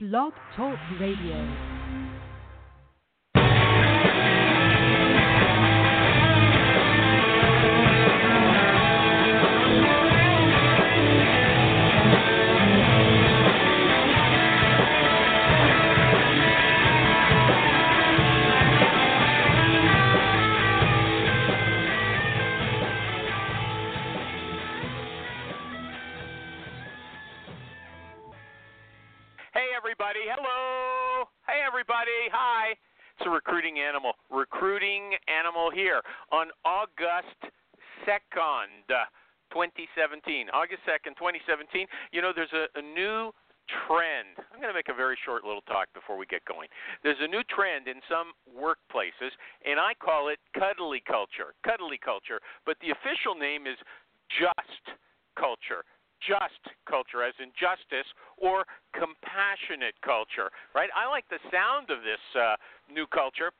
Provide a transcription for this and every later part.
Blog Talk Radio. August 2nd, 2017. You know, there's a, a new trend. I'm going to make a very short little talk before we get going. There's a new trend in some workplaces, and I call it cuddly culture. Cuddly culture. But the official name is just culture just culture, as in justice, or compassionate culture, right? I like the sound of this uh, new culture,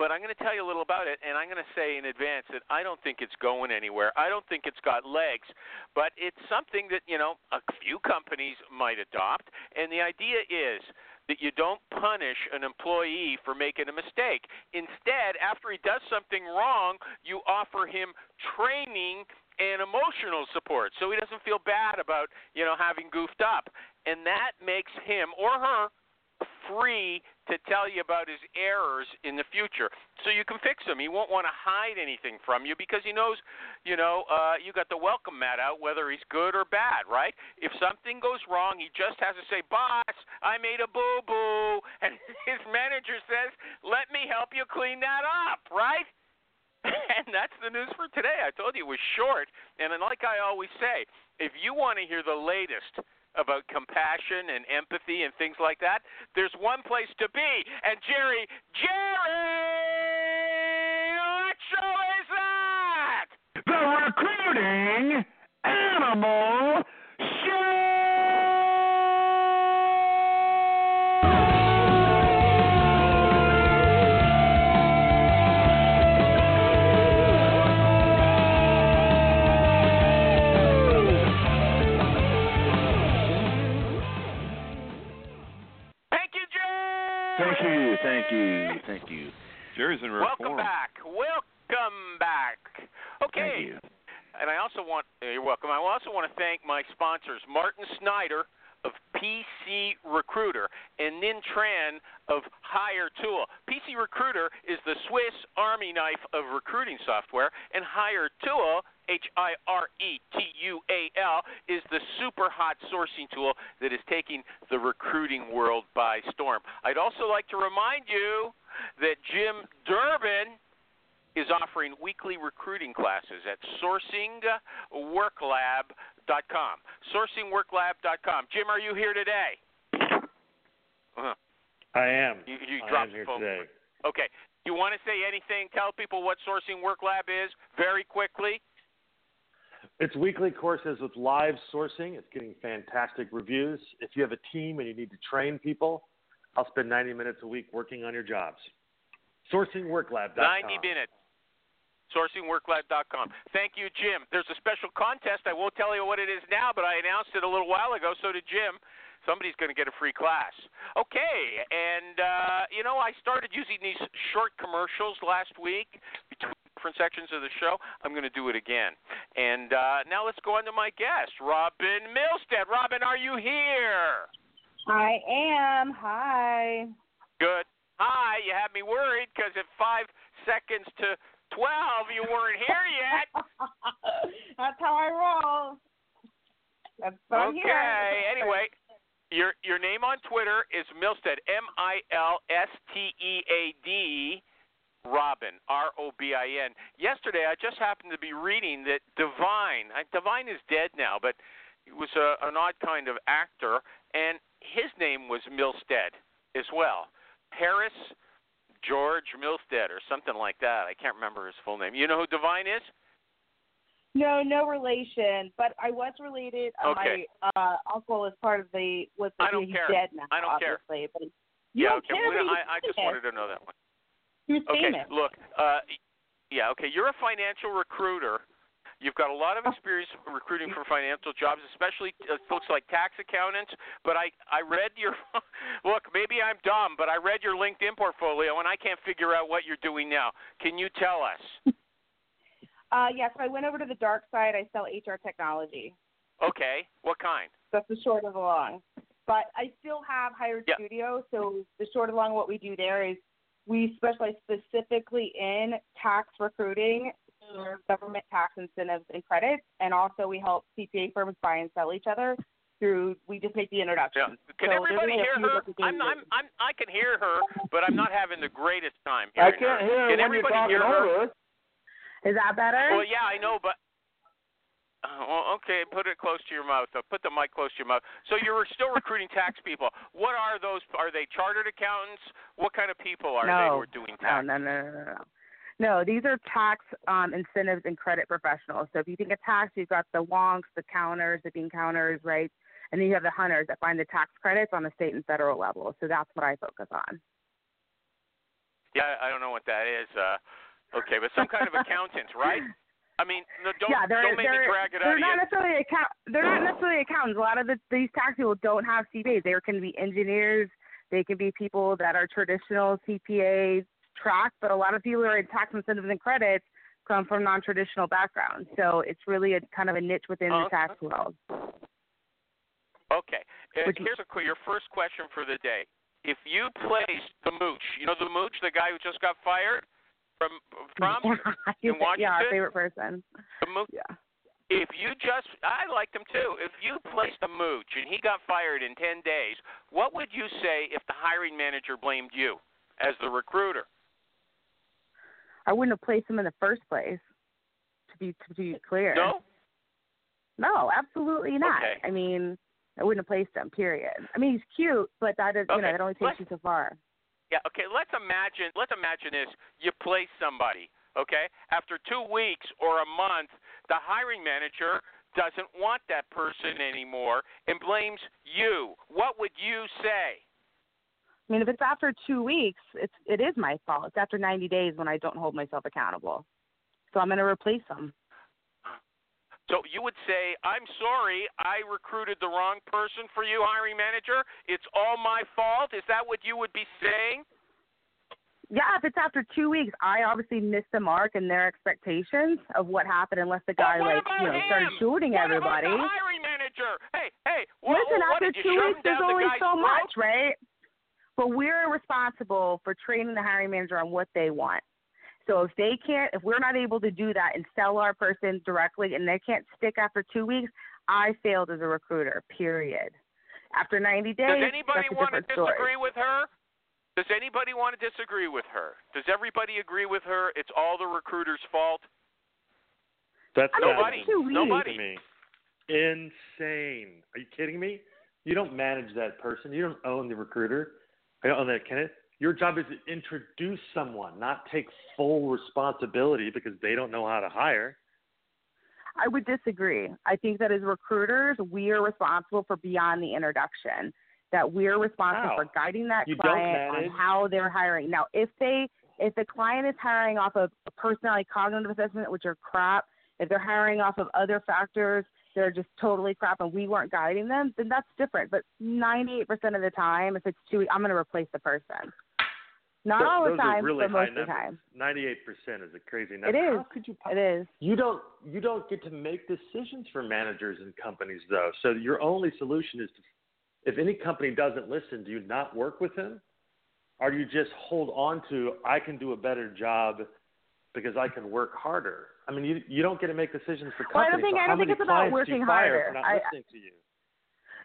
but I'm going to tell you a little about it, and I'm going to say in advance that I don't think it's going anywhere. I don't think it's got legs, but it's something that, you know, a few companies might adopt, and the idea is that you don't punish an employee for making a mistake. Instead, after he does something wrong, you offer him training and emotional support so he doesn't feel bad about, you know, having goofed up. And that makes him or her free to tell you about his errors in the future. So you can fix them. He won't want to hide anything from you because he knows, you know, uh, you got the welcome mat out whether he's good or bad, right? If something goes wrong, he just has to say, "Boss, I made a boo-boo." And his manager says, "Let me help you clean that up," right? and that's the news for today. I told you it was short. And like I always say, if you want to hear the latest about compassion and empathy and things like that, there's one place to be. And Jerry, Jerry, what show is that? The Recruiting Animal you, thank you, thank you. Jerry's in Welcome reform. back. Welcome back. Okay. Thank you. And I also want uh, you're welcome. I also want to thank my sponsors, Martin Snyder of PC Recruiter and Nin Tran of Hire Tool. PC Recruiter is the Swiss Army knife of recruiting software, and Hire Tool, H I R E T U A L, is the super hot sourcing tool that is taking the recruiting world by storm. I'd also like to remind you that Jim Durbin is offering weekly recruiting classes at sourcingworklab.com. Sourcingworklab.com. Jim, are you here today? Uh-huh. I am. You, you I dropped am here today. Okay. You want to say anything? Tell people what Sourcing Work Lab is very quickly. It's weekly courses with live sourcing. It's getting fantastic reviews. If you have a team and you need to train people, I'll spend 90 minutes a week working on your jobs. SourcingWorkLab.com. 90 minutes. SourcingWorklab.com. Thank you, Jim. There's a special contest. I won't tell you what it is now, but I announced it a little while ago. So did Jim. Somebody's going to get a free class. Okay, and uh, you know I started using these short commercials last week between different sections of the show. I'm going to do it again. And uh, now let's go on to my guest, Robin Milstead. Robin, are you here? I am. Hi. Good. Hi. You had me worried because at five seconds to twelve, you weren't here yet. That's how I roll. That's what I'm okay. Anyway, your your name on Twitter is Milstead, M I L S T E A D, Robin, R O B I N. Yesterday, I just happened to be reading that Divine, Divine is dead now, but he was a, an odd kind of actor, and his name was Milstead as well. Harris George Milstead or something like that. I can't remember his full name. You know who Divine is? No, no relation, but I was related. Uh, Okay. My uh, uncle is part of the was the I don't he's care. dead now. I don't care. obviously, But you yeah, don't okay. care, we but don't- he I, I just wanted to know that one. He was Okay, famous. look, uh, yeah, okay, you're a financial recruiter, You've got a lot of experience recruiting for financial jobs, especially uh, folks like tax accountants. But I I read your look. Maybe I'm dumb, but I read your LinkedIn portfolio and I can't figure out what you're doing now. Can you tell us? Uh, yes, I went over to the dark side. I sell HR technology. Okay, what kind? That's the short of the long. But I still have Hired Yeah. Studio. So the short of the long, what we do there is we specialize specifically in tax recruiting for government tax incentives and credits, and also we help CPA firms buy and sell each other through. We just make the introduction. Yeah. introduction. Can So everybody there's only a hear her? that we can I'm. I'm, I'm, I can hear her, but I'm not having the greatest time I can't her. hear Can when you're everybody hear her? over. Is that better? Well, yeah, I know, but uh, well, okay, put it close to your mouth. Uh, put the mic close to your mouth. So you're still recruiting tax people. What are those? Are they chartered accountants? What kind of people are they who are doing tax? no, no, no, no, no. No, these are tax um, incentives and credit professionals. So if you think of tax, you've got the wonks, the counters, the bean counters, right? And then you have the hunters that find the tax credits on the state and federal level. So that's what I focus on. Yeah, I don't know what that is. Uh, okay, but some kind of accountant, right? I mean, no, don't yeah, they're don't make they're, me drag it out they're of not necessarily account. They're not necessarily accountants. A lot of the, these tax people don't have CPAs. They can be engineers. They can be people that are traditional CPA track, but a lot of people who are in tax incentives and credits come from non-traditional backgrounds. So it's really a kind of a niche within Uh-huh. the tax world. Okay, you- here's a, your first question for the day. If you place the mooch, you know the mooch, the guy who just got fired from from yeah, in Washington. our favorite person. the mooch. Yeah. If you just, I liked him too. If you placed the mooch and he got fired in 10 days, what would you say if the hiring manager blamed you as the recruiter? I wouldn't have placed him in the first place. To be to be clear. No? No, absolutely not. Okay. I mean, I wouldn't have placed him. Period. I mean, he's cute, but that is, you know, that only let's- takes you so far. Yeah, okay, let's imagine let's imagine this. You place somebody, okay? After 2 weeks or a month, the hiring manager doesn't want that person anymore and blames you. What would you say? I mean, if it's after two weeks, it's it is my fault. It's after 90 days when I don't hold myself accountable. So I'm going to replace them. So you would say, "I'm sorry, I recruited the wrong person for you, hiring manager. It's all my fault." Is that what you would be saying? Yeah, if it's after two weeks, I obviously missed the mark in their expectations of what happened, unless the guy like you know started him? shooting what everybody. About the hiring manager. Hey, hey. What, Listen, what, after two weeks, there's only so throat? much, right? But we're responsible for training the hiring manager on what they want. So if they can't, if we're not able to do that and sell our person directly, and they can't stick after two weeks, I failed as a recruiter. Period. After 90 days, Does anybody that's a want to different story. disagree with her? Does anybody want to disagree with her? Does everybody agree with her? It's all the recruiter's fault. That's I Nobody. two weeks. Nobody. me. Insane. Are you kidding me? You don't manage that person. You don't own the recruiter. I don't that candidate. Your job is to introduce someone, not take full responsibility because they don't know how to hire. I would disagree. I think that as recruiters, we are responsible for beyond the introduction. That we're responsible How? for guiding that You client on how they're hiring. Now, if they if the client is hiring off of a personality cognitive assessment, which are crap, if they're hiring off of other factors that are just totally crap, and we weren't guiding them, then that's different. But 98% of the time, if it's too, I'm going to replace the person. Not Th- all the time, really but most of the time. Ninety-eight percent is a crazy number. is. How could you? It is. You don't. You don't get to make decisions for managers and companies, though. So your only solution is to, if any company doesn't listen, do you not work with them, or do you just hold on to I can do a better job because I can work harder? I mean, you you don't get to make decisions for Well, I companies. don't think- so I don't think it's about clients do you working harder. I- listening to you.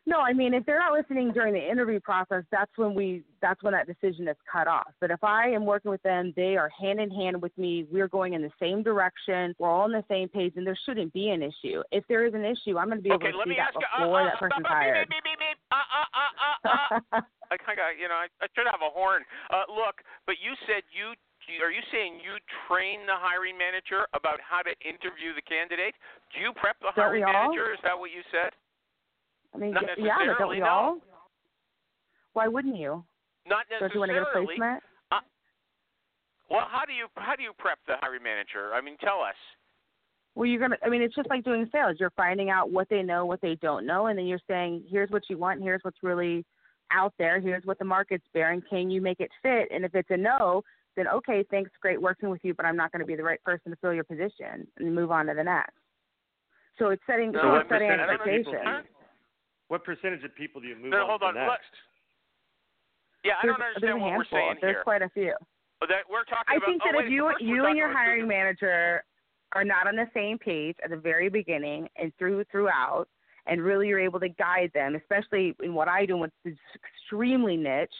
No, I mean if they're not listening during the interview process, that's when we that's when that decision is cut off. But if I am working with them, they are hand in hand with me. We're going in the same direction. We're all on the same page, and there shouldn't be an issue. If there is an issue, I'm going to be okay, able let to see that ask you. before uh, that uh, person's beep, beep, hired. beep, beep, beep. Uh, uh, uh, uh, uh. I kind of, you know, I, I should have a horn. Uh, look, but you said you. Are you saying you train the hiring manager about how to interview the candidate? Do you prep the Don't hiring manager? Is that what you said? I mean, Not yeah, but don't we no. all? Why wouldn't you? Not necessarily. Don't you want to get a necessarily. placement? Uh, well, how do you how do you prep the hiring manager? I mean, tell us. Well, you're gonna. I mean, it's just like doing sales. You're finding out what they know, what they don't know, and then you're saying, "Here's what you want. Here's what's really out there. Here's what the market's bearing. Can you make it fit?" And if it's a no, then okay, thanks, great working with you, but I'm not going to be the right person to fill your position, and move on to the next. So it's setting, so what setting percentage of people expectations. What percentage of people do you move No, on hold to on. next? Let- Yeah, I There's, don't understand a what we're handful. saying There's here. quite a few. Oh, That we're talking I about. think oh, that wait, if you you and your about- hiring manager are not on the same page at the very beginning and through throughout, and really you're able to guide them, especially in what I do, which is extremely niche,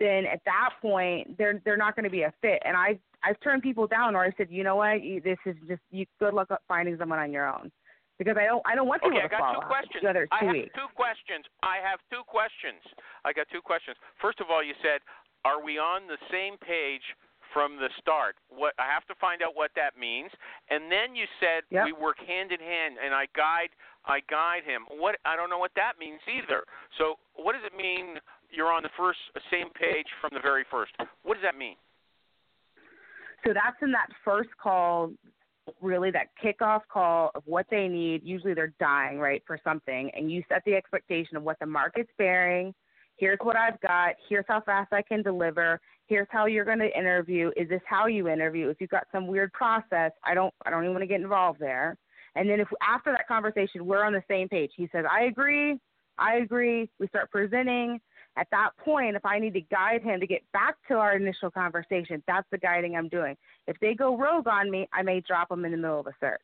then at that point they're they're not going to be a fit. And I I've turned people down, or I said, you know what, you, this is just you. Good luck finding someone on your own, because I don't I don't want people Okay, I to got fall two out questions. whether it's I have weeks. two questions. I have two questions. I got two questions. First of all, you said, "Are we on the same page from the start?" What I have to find out what that means. And then you said Yep. we work hand in hand, and I guide I guide him. What I don't know what that means either. So what does it mean? You're on the first uh, same page from the very first. What does that mean? So that's in that first call, really that kickoff call of what they need. Usually they're dying, right, for something. And you set the expectation of what the market's bearing. Here's what I've got. Here's how fast I can deliver. Here's how you're going to interview. Is this how you interview? If you've got some weird process, I don't, I don't even want to get involved there. And then if after that conversation we're on the same page, he says, I agree, I agree. We start presenting. At that point, if I need to guide him to get back to our initial conversation, that's the guiding I'm doing. If they go rogue on me, I may drop them in the middle of a search.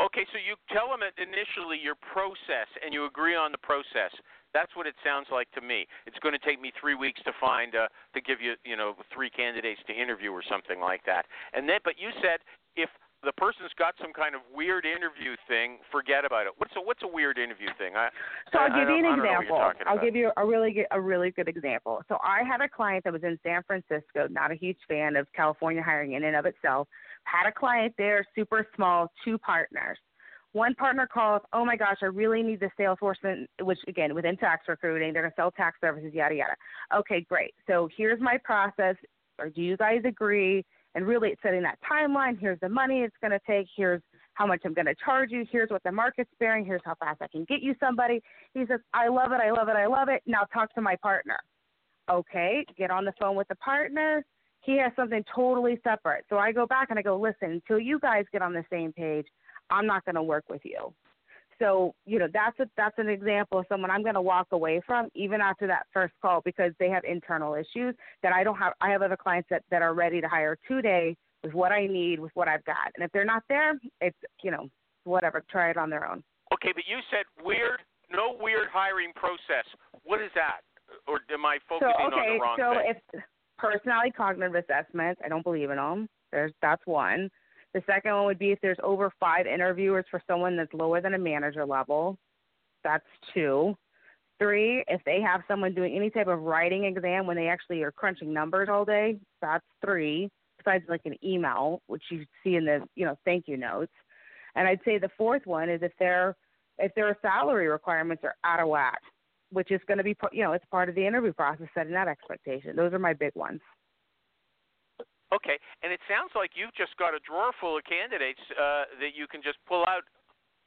Okay, so you tell them initially your process, and you agree on the process. That's what it sounds like to me. It's going to take me three weeks to find uh, to give you, you know, three candidates to interview or something like that. And then, but you said if the person's got some kind of weird interview thing, forget about it. What's a what's a weird interview thing? I, So I'll give you an I don't know what example. I'll give you a really good, a really good example. So I had a client that was in San Francisco, not a huge fan of California hiring in and of itself. Had a client there, super small, two partners. One partner calls, oh my gosh, I really need the Salesforce, which again, within tax recruiting, they're going to sell tax services, yada, yada. Okay, great. So here's my process. Or do you guys agree? And really, it's setting that timeline. Here's the money it's going to take. Here's how much I'm going to charge you. Here's what the market's bearing. Here's how fast I can get you somebody. He says, I love it. I love it. I love it. Now talk to my partner. Okay, get on the phone with the partner. He has something totally separate. So I go back and I go, listen, until you guys get on the same page, I'm not going to work with you. So, you know, that's a, that's an example of someone I'm going to walk away from even after that first call because they have internal issues that I don't have. I have other clients that, that are ready to hire today with what I need, with what I've got. And if they're not there, it's, you know, whatever, try it on their own. Okay, but you said weird, no weird hiring process. What is that? Or am I So, focusing on the wrong so thing? So if personality cognitive assessments, I don't believe in them. There's, that's one. The second one would be if there's over five interviewers for someone that's lower than a manager level. That's two. Three, if they have someone doing any type of writing exam when they actually are crunching numbers all day, that's three. Besides like an email, which you see in the you know thank you notes. And I'd say the fourth one is if their if their salary requirements are out of whack, which is going to be you know it's part of the interview process setting that expectation. Those are my big ones. Okay, and it sounds like you've just got a drawer full of candidates uh, that you can just pull out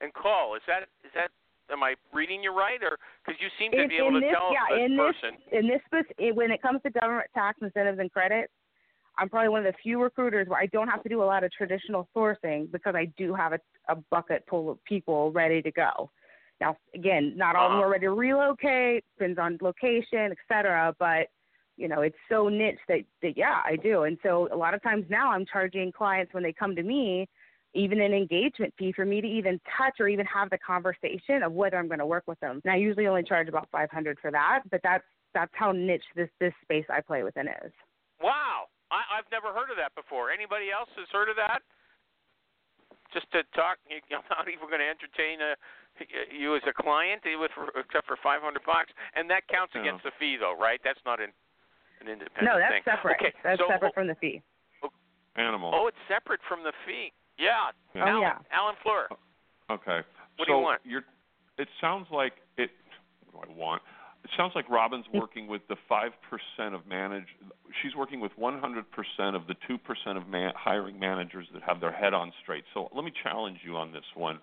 and call. Is that is that? Am I reading you right, or because you seem to In- be able to this, tell yeah, a in person? this in this it- when it comes to government tax incentives and credits, I'm probably one of the few recruiters where I don't have to do a lot of traditional sourcing because I do have a, a bucket full of people ready to go. Now, again, not all of them Uh-huh. are ready to relocate, depends on location, et cetera, but you know, it's so niche that, that yeah, I do. And so a lot of times now I'm charging clients when they come to me even an engagement fee for me to even touch or even have the conversation of whether I'm going to work with them. And I usually only charge about 500 for that, but that's that's how niche this this space I play within is. Wow, I, I've never heard of that before. Anybody else has heard of that? Just to talk, I'm not even going to entertain a, you as a client, with except for 500 bucks, and that counts No. against the fee, though, right? That's not an an independent No, that's thing. separate. Okay, that's so separate oh, from the fee. Oh. Animal. oh, it's separate from the fee. Yeah, Yeah. Oh, Alan, yeah. Alan Fleur. Oh, okay. What so do you want? You're, it sounds like it. What do I want? it sounds like Robin's mm. working with the five percent of manage. She's working with 100% of the two percent of man, hiring managers that have their head on straight. So let me challenge you on this one,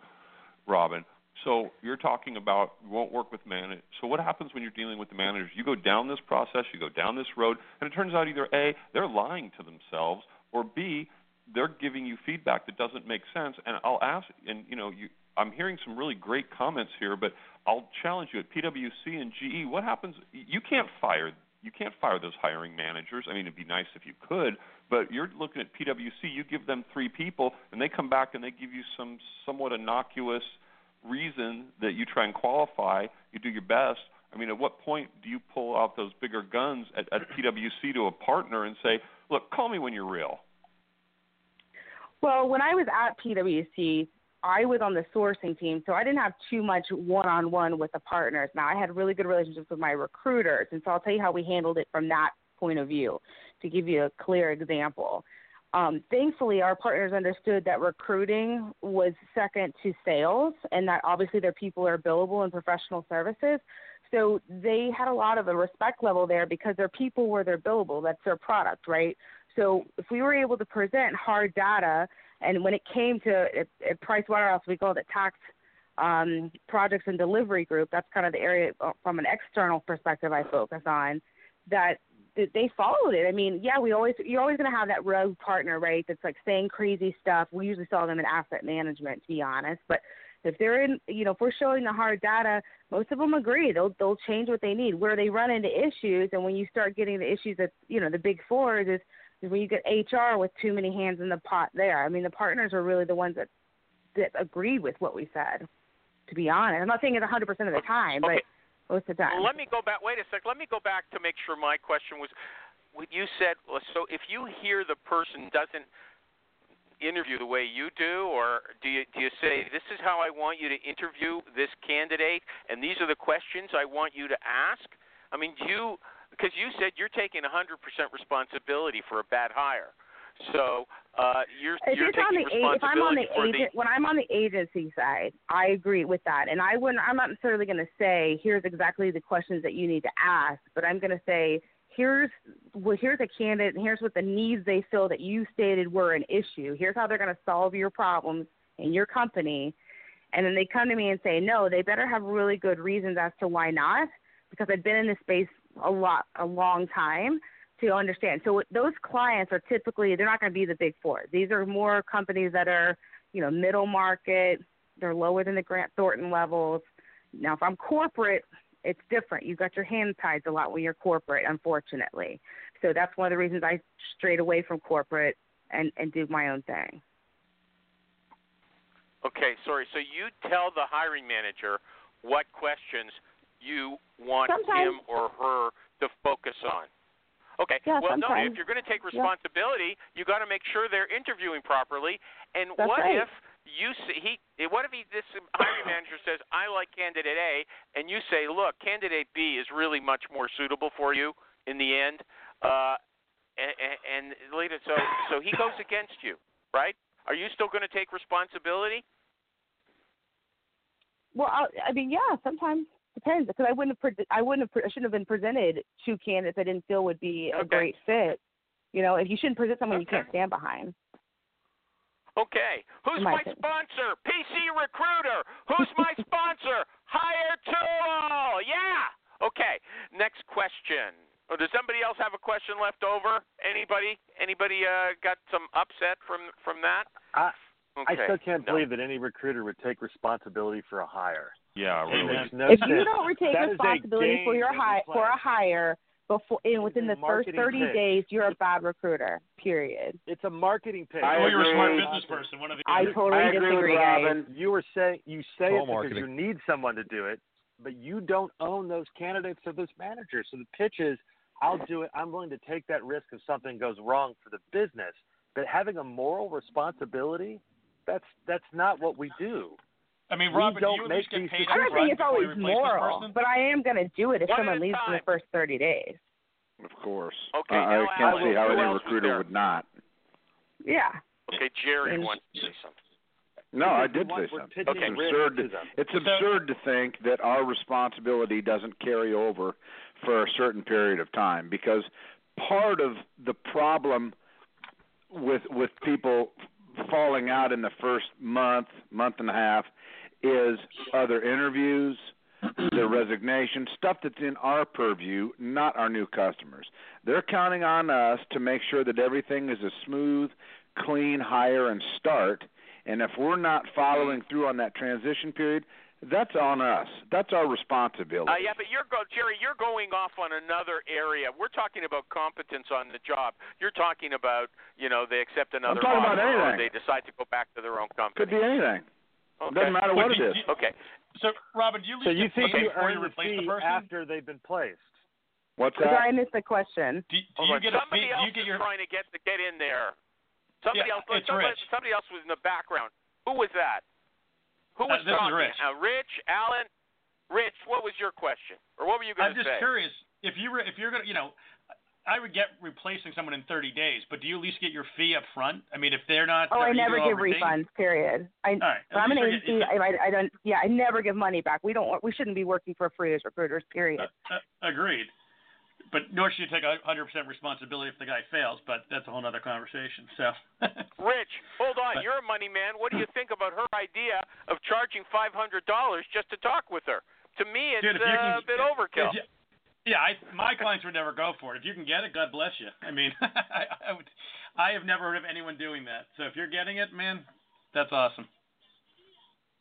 Robin. So you're talking about you won't work with managers. So what happens when you're dealing with the managers? You go down this process, you go down this road, and it turns out either a they're lying to themselves, or b they're giving you feedback that doesn't make sense. And I'll ask, and you know, you, I'm hearing some really great comments here, but I'll challenge you at PwC and GE. What happens? You can't fire you can't fire those hiring managers. I mean, it'd be nice if you could, but you're looking at PwC. You give them three people, and they come back and they give you some somewhat innocuous reason that you try and qualify. You do your best. I mean, at what point do you pull out those bigger guns at, at PwC to a partner and say, "Look, call me when you're real"? Well, when I was at PwC, I was on the sourcing team, so I didn't have too much one on one with the partners. Now, I had really good relationships with my recruiters, and so I'll tell you how we handled it from that point of view to give you a clear example. Um, thankfully, our partners understood that recruiting was second to sales, and that obviously their people are billable in professional services. So they had a lot of a respect level there because their people were their billable. That's their product, right? So if we were able to present hard data and when it came to at, at Price Waterhouse, we called it tax um, projects and delivery group. That's kind of the area uh, from an external perspective I focus on. That they followed it. I mean, yeah, we always you're always going to have that rogue partner, right? That's like saying crazy stuff. We usually saw them in asset management, to be honest. But if they're in, you know, if we're showing the hard data, most of them agree. They'll they'll change what they need. Where they run into issues, and when you start getting the issues that you know the big fours is is when you get HR with too many hands in the pot there. I mean, the partners are really the ones that that agreed with what we said. To be honest, I'm not saying it 100% of the time, okay. but most of the time. Well, let me go back. Wait a sec. Let me go back to make sure my question was. What you said. So, if you hear the person doesn't interview the way you do, or do you do you say this is how I want you to interview this candidate, and these are the questions I want you to ask? I mean, do you because you said you're taking 100% responsibility for a bad hire. So uh, you're if you're taking on the, if I'm on the agent, the. when I'm on the agency side, I agree with that, and I wouldn't. I'm not necessarily going to say here's exactly the questions that you need to ask, but I'm going to say here's well, here's a candidate, and here's what the needs they feel that you stated were an issue. Here's how they're going to solve your problems in your company, and then they come to me and say no. They better have really good reasons as to why not, because I've been in this space a lot a long time to understand. So those clients are typically they're not going to be the big four. These are more companies that are you know middle market. They're lower than the Grant Thornton levels. Now, if I'm corporate, it's different. You've got your hands tied a lot when you're corporate, unfortunately. So that's one of the reasons I strayed away from corporate and and do my own thing. Okay, sorry. So you tell the hiring manager what questions you want sometimes. him or her to focus on. Okay. Yeah, well, sometimes. no. If you're going to take responsibility, yeah. you got to make sure they're interviewing properly. And That's what right. if you see he? What if he this hiring manager says, "I like candidate A," and you say, "Look, candidate B is really much more suitable for you in the end," uh, and, and later, so so he goes against you, right? Are you still going to take responsibility? Well, I, I mean, yeah, sometimes depends because I wouldn't have pre- I wouldn't have pre- I shouldn't have been presented two candidates I didn't feel would be a great fit. You know, if you shouldn't present someone you can't stand behind. Okay. Who's my my sponsor? PC Recruiter. Who's my sponsor? Hire Tool. Yeah. Okay. Next question. Oh, does somebody else have a question left over? Anybody? Anybody uh, got some upset from from that? I, Okay. I still can't No. believe that any recruiter would take responsibility for a hire. Yeah, really. no if sense. you don't retake That is a responsibility for your hire for a hire before in within the first 30 pitch. days, you're a bad recruiter. Period. It's a marketing pitch. I Or you're a smart business person. One of the I totally I agree disagree, with guys. Robin. You were saying you say all it because marketing. you need someone to do it, but you don't own those candidates or those managers. So the pitch is, I'll do it. I'm willing to take that risk if something goes wrong for the business. But having a moral responsibility, that's that's not what we do. I mean, We Robin, do don't you at make least get these paid I'm not upfront saying it's always moral, person? but I am going to do it if One someone a leaves in the first 30 days. Of course. Okay, I, now I can't Alex, see how any else was recruiter there? would not. Yeah. Okay, Jerry And- wants to say something. No, I did say something. pitching It's absurd. to To, it's absurd to think that our responsibility doesn't carry over for a certain period of time because part of the problem with with people falling out in the first month, month and a half is other interviews, their resignation, stuff that's in our purview, not our new customers. They're counting on us to make sure that everything is a smooth, clean hire and start. And if we're not following through on that transition period, that's on us. That's our responsibility. Uh, yeah, but you're go, Jerry. You're going off on another area. We're talking about competence on the job. You're talking about, you know, they accept another talking about or anything. they decide to go back to their own company. Could be anything. Okay. Doesn't matter what But it do- is. do- Okay. So, Robin, do you So you the think fee you earn you the replace fee the person? after they've been placed? What's Sorry, that? I missed the question. Do, do you on. get a somebody fee? Do else you get is your? trying to get to get in there. Somebody Yeah, else. it's somebody, Rich. somebody else was in the background. Who was that? Who Uh, was this is talking? Rich. Uh, Rich, Alan, Rich. What was your question, or what were you going to say? I'm just say? curious if you were if you're gonna you know. I would get replacing someone in 30 days, but do you at least get your fee up front? I mean, if they're not. Oh, uh, I never give over days- refunds. Period. I, All right. I'm an at agency. getting- I, I, I don't. Yeah, I never give money back. We don't. We shouldn't be working for free as recruiters. Period. Uh, uh, agreed. But nor should you take 100% responsibility if the guy fails, but that's a whole other conversation. So, Rich, hold on. But- You're a money man. What do you think about her idea of charging five hundred dollars just to talk with her? To me, it's Dude, uh, can- a bit overkill. if you- yeah, I, my clients would never go for it. If you can get it, God bless you. I mean, I, I would, I have never heard of anyone doing that. So if you're getting it, man, that's awesome.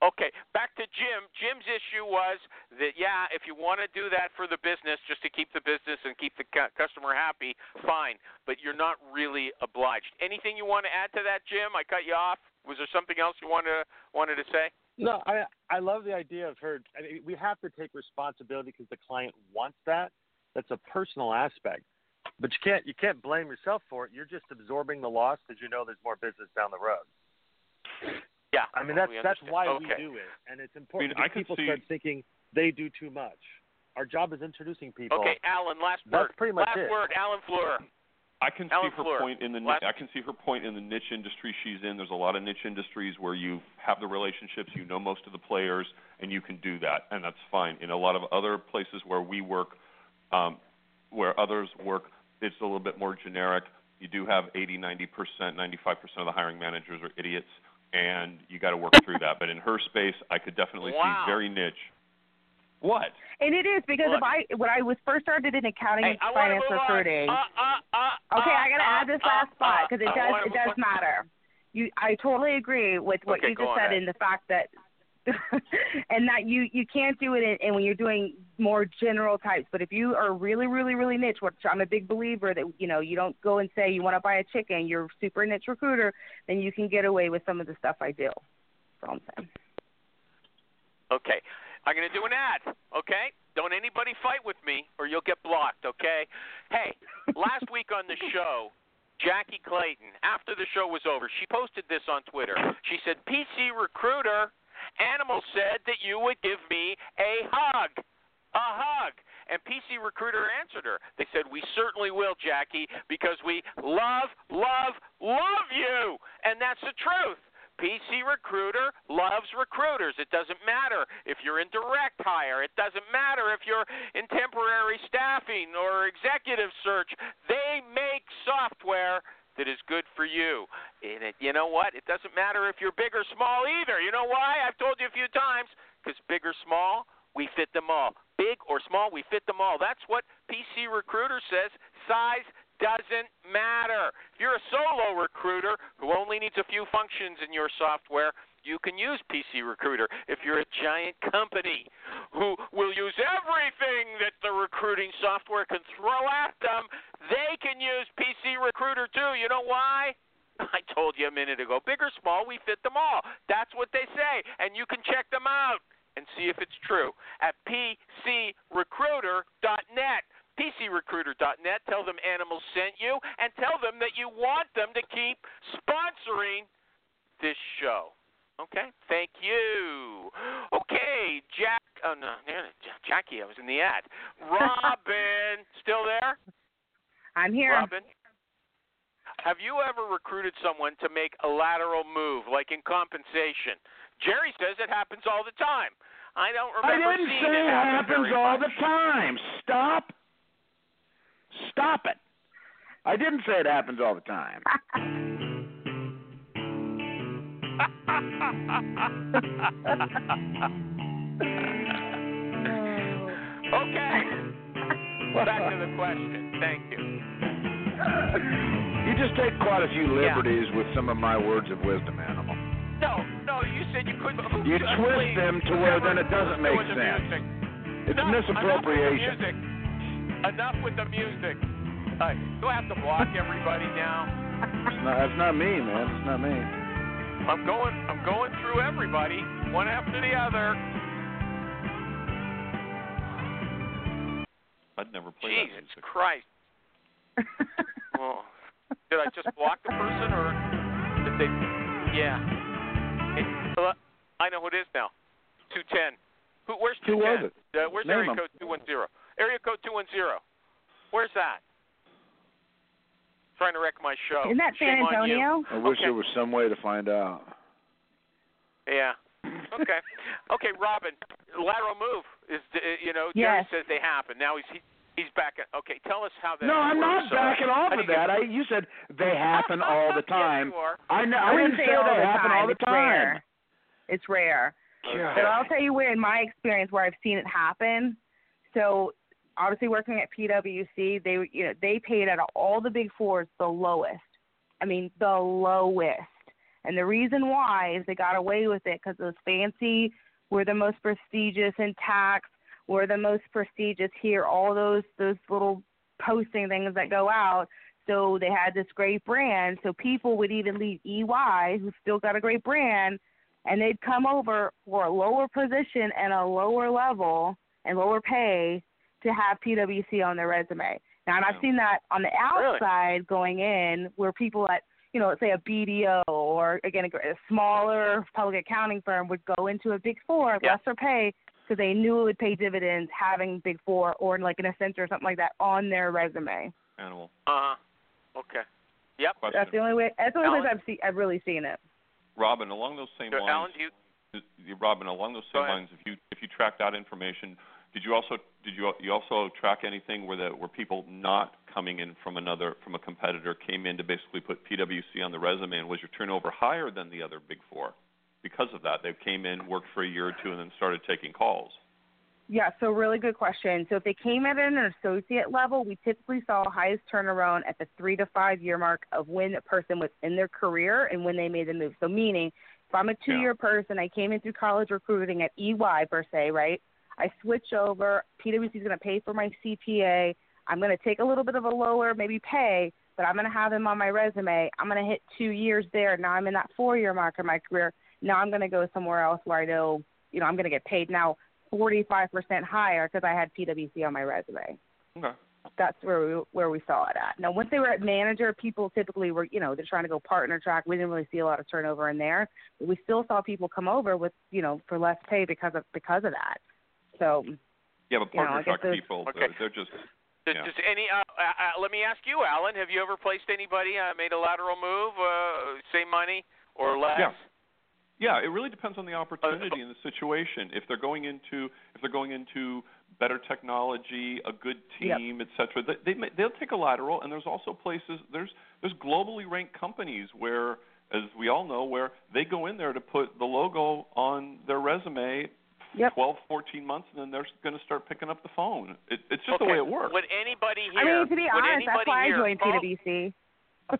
Okay, back to Jim. Jim's issue was that yeah, if you want to do that for the business, just to keep the business and keep the cu- customer happy, fine. But you're not really obliged. Anything you want to add to that, Jim? I cut you off. Was there something else you wanted wanted to say? No, I I love the idea of her. I mean, we have to take responsibility because the client wants that. That's a personal aspect, but you can't you can't blame yourself for it. You're just absorbing the loss because you know there's more business down the road. Yeah, I mean that's that's why okay. we do it, and it's important I could people see- start thinking they do too much. Our job is introducing people. Okay, Alan. Last word. That's pretty much last it. word. Alan Fleur. I can see her Fleur. point in the Last- I can see her point in the niche industry she's in. There's a lot of niche industries where you have the relationships, you know most of the players, and you can do that, and that's fine. In a lot of other places where we work, um, where others work, it's a little bit more generic. You do have 80, 90 percent, 95 percent of the hiring managers are idiots, and you got to work through that. But in her space, I could definitely Wow. see very niche. What? And it is because Look. if I when I was first started in accounting Hey, and I finance recruiting. Uh, uh, Okay, uh, I gotta uh, add this uh, last spot uh, because it does it does matter. You, I totally agree with what Okay, you just said in the fact that, and that you you can't do it in, and when you're doing more general types. But if you are really really really niche, which I'm a big believer that you know you don't go and say you want to buy a chicken, you're a super niche recruiter, then you can get away with some of the stuff I do. That's all I'm saying. Okay. I'm going to do an ad, okay? Don't anybody fight with me or you'll get blocked, okay? Hey, last week on the show, Jackie Clayton, after the show was over, she posted this on Twitter. She said, PC Recruiter, Animal said that you would give me a hug. A hug. And PC Recruiter answered her. They said, We certainly will, Jackie, because we love, love, love you. And that's the truth. PC Recruiter loves recruiters. It doesn't matter if you're in direct hire. It doesn't matter if you're in temporary staffing or executive search. They make software that is good for you. And it, you know what? It doesn't matter if you're big or small either. You know why? I've told you a few times. Because big or small, we fit them all. Big or small, we fit them all. That's what PC Recruiter says. Size doesn't matter. If you're a solo recruiter who only needs a few functions in your software, you can use PC Recruiter. If you're a giant company who will use everything that the recruiting software can throw at them, they can use PC Recruiter too. You know why? I told you a minute ago. Big or small, we fit them all. That's what they say. And you can check them out and see if it's true at pcrecruiter.net pcrecruiter.net. Tell them Animals sent you, and tell them that you want them to keep sponsoring this show. Okay, thank you. Okay, Jack. Oh no, no, no, Jackie. I was in the ad. Robin, still there? I'm here. Robin. Have you ever recruited someone to make a lateral move, like in compensation? Jerry says it happens all the time. I don't remember. I remember didn't seeing say it it happen happens very all much. the time. Stop. Stop it. I didn't say it happens all the time. Okay. Back to the question. Thank you. You just take quite a few Yeah. liberties with some of my words of wisdom, animal. No, no, you said you couldn't. You twist please, them to where then it doesn't make sense. music. It's No, misappropriation. Enough with the music. Enough with the music. All right, do I have to block everybody now? It's not, that's not me, man. It's not me. I'm going. I'm going through everybody, one after the other. I'd never play that Jesus music. Christ. Well, did I just block the person, or did they? Yeah. It, uh, I know who it is now. Two ten. Who? Where's two Who Uh, where's Name area code two one zero? Area code two one zero. Where's that? Trying to wreck my show. Isn't that San Shame on you. Antonio? I wish Okay. there was some way to find out. Yeah. Okay. okay, Robin. Lateral move is uh, you know Jerry Yes. says they happen. Now he's he, he's back. At, okay, tell us how that. No, I'm works. not backing uh, off of you that. I you said they happen all the time. Yes, you are. I know. I I didn't say say all they the happen time. all the it's time. rare. It's rare. But I'll tell you where, in my experience, where I've seen it happen. So, obviously, working at PwC, they you know they paid out of all the big fours the lowest. I mean, the lowest. And the reason why is they got away with it because those fancy were the most prestigious in tax, were the most prestigious here. All those those little posting things that go out. So they had this great brand. So people would even leave EY, who still got a great brand, and they'd come over for a lower position and a lower level and lower pay to have PwC on their resume. Now, and I've seen that on the Really? outside going in, where people at you know, let's say a BDO or again a, a smaller public accounting firm would go into a Big Four, Yeah. lesser pay, because they knew it would pay dividends having Big Four or like an Accenture or something like that on their resume. Animal. Uh huh. Okay. Yep. Question. That's the only way. That's the only Alan? place I've seen. I've really seen it. Robin, along those same So, lines, Alan, do you? you- Robin, along those same lines, if you if you track that information, did you also did you you also track anything where people not coming in from another from a competitor came in to basically put PwC on the resume, and was your turnover higher than the other big four? Because of that, they came in, worked for a year or two, and then started taking calls. Yeah, so really good question. So if they came at an associate level, we typically saw highest turnaround at the three to five year mark of when a person was in their career and when they made the move. So meaning, if I'm a two year person, I came in through college recruiting at EY per se, right? I switch over. PwC is going to pay for my CPA. I'm going to take a little bit of a lower maybe pay, but I'm going to have them on my resume. I'm going to hit two years there. Now I'm in that four year mark of my career. Now I'm going to go somewhere else where I know, you know, I'm going to get paid now 45% higher because I had PwC on my resume. Okay. That's where we where we saw it at. Now, once they were at manager, people typically were, you know, they're trying to go partner track. We didn't really see a lot of turnover in there, but we still saw people come over with, you know, for less pay because of because of that. So, Yeah, but You know, I partner guess track there's- people, Okay. they're, they're just Does, Yeah. does any? Uh, uh, uh, let me ask you, Alan. Have you ever placed anybody uh, made a lateral move, uh, same money or less? Yeah. Yeah, it really depends on the opportunity and the situation. If they're going into if they're going into better technology, a good Yep. team, et cetera, they, they may, they'll take a lateral. And there's also places there's there's globally ranked companies where, as we all know, where they go in there to put the logo on their resume. Yep. 12, 14 months, and then they're going to start picking up the phone. It, it's just okay. the way it works. Would anybody here? I mean, to be honest, that's why I joined call- PwC.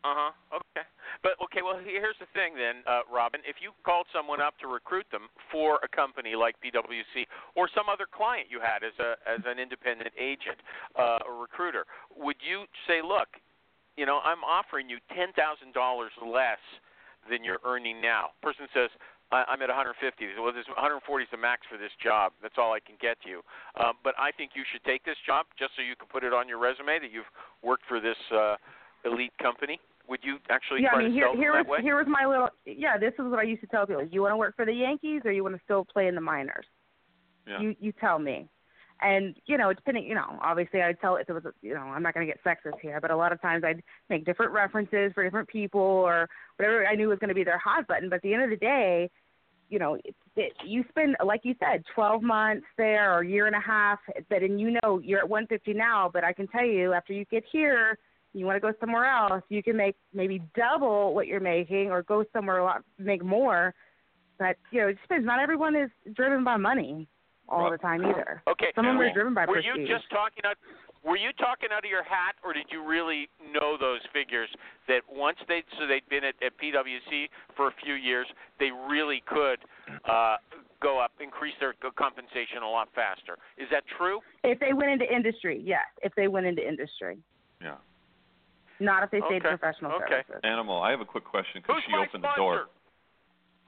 Uh huh. Okay. But okay. Well, here's the thing then, uh, Robin. If you called someone up to recruit them for a company like PwC or some other client you had as a as an independent agent, uh, a recruiter, would you say, look, you know, I'm offering you ten thousand dollars less than you're earning now? Person says. I- I'm at 150. Well, this 140 is the max for this job. That's all I can get you. Um, but I think you should take this job just so you can put it on your resume that you've worked for this uh, elite company. Would you actually yeah, try I mean, to here sell them here that was way? here was my little. Yeah, this is what I used to tell people. You want to work for the Yankees or you want to still play in the minors? yeah. You you tell me. And you know, depending, you know, obviously I'd tell if it was, you know, I'm not going to get sexist here, but a lot of times I'd make different references for different people or whatever I knew was going to be their hot button. But at the end of the day, you know, it, it, you spend like you said, 12 months there or a year and a half, but and you know you're at 150 now. But I can tell you, after you get here, you want to go somewhere else, you can make maybe double what you're making or go somewhere a lot make more. But you know, it just depends. Not everyone is driven by money all the time either. Okay. Some of them were, are driven by were prestige. you just talking out? Were you talking out of your hat, or did you really know those figures that once they so they'd been at, at PwC for a few years, they really could uh, go up, increase their compensation a lot faster? Is that true? If they went into industry, yes. If they went into industry, Yeah. not if they stayed Okay. professional Okay. services. Animal, I have a quick question because Who's she my opened the sponsor? door.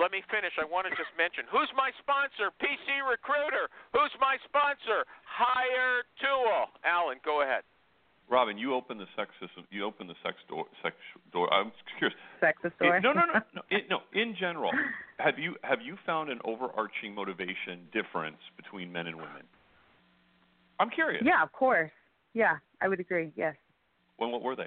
Let me finish. I want to just mention who's my sponsor? PC Recruiter. Who's my sponsor? Hire Tool. Alan, go ahead. Robin, you opened the sex system. You opened the sex door. Sex door. I'm curious. Sexist story. It- no, no, no, no. It, no. In general, have you have you found an overarching motivation difference between men and women? I'm curious. yeah, of course. Yeah, I would agree. Yes. When what were they?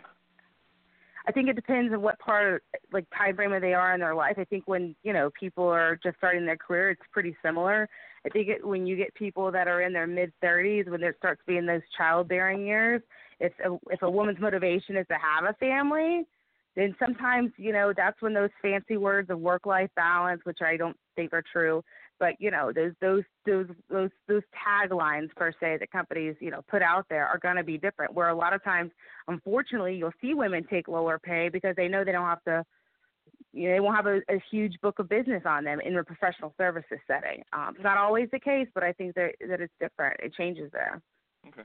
I think it depends on what part of like time frame they are in their life. I think when you know people are just starting their career, it's pretty similar. I think it, when you get people that are in their mid 30s, when there starts being those childbearing years, if a, if a woman's motivation is to have a family, then sometimes you know that's when those fancy words of work life balance, which I don't think are true, but you know those those those those those taglines per se that companies you know put out there are going to be different. Where a lot of times, unfortunately, you'll see women take lower pay because they know they don't have to. You know, they won't have a, a huge book of business on them in a professional services setting. Um, it's not always the case, but I think that that it's different. It changes there. Okay.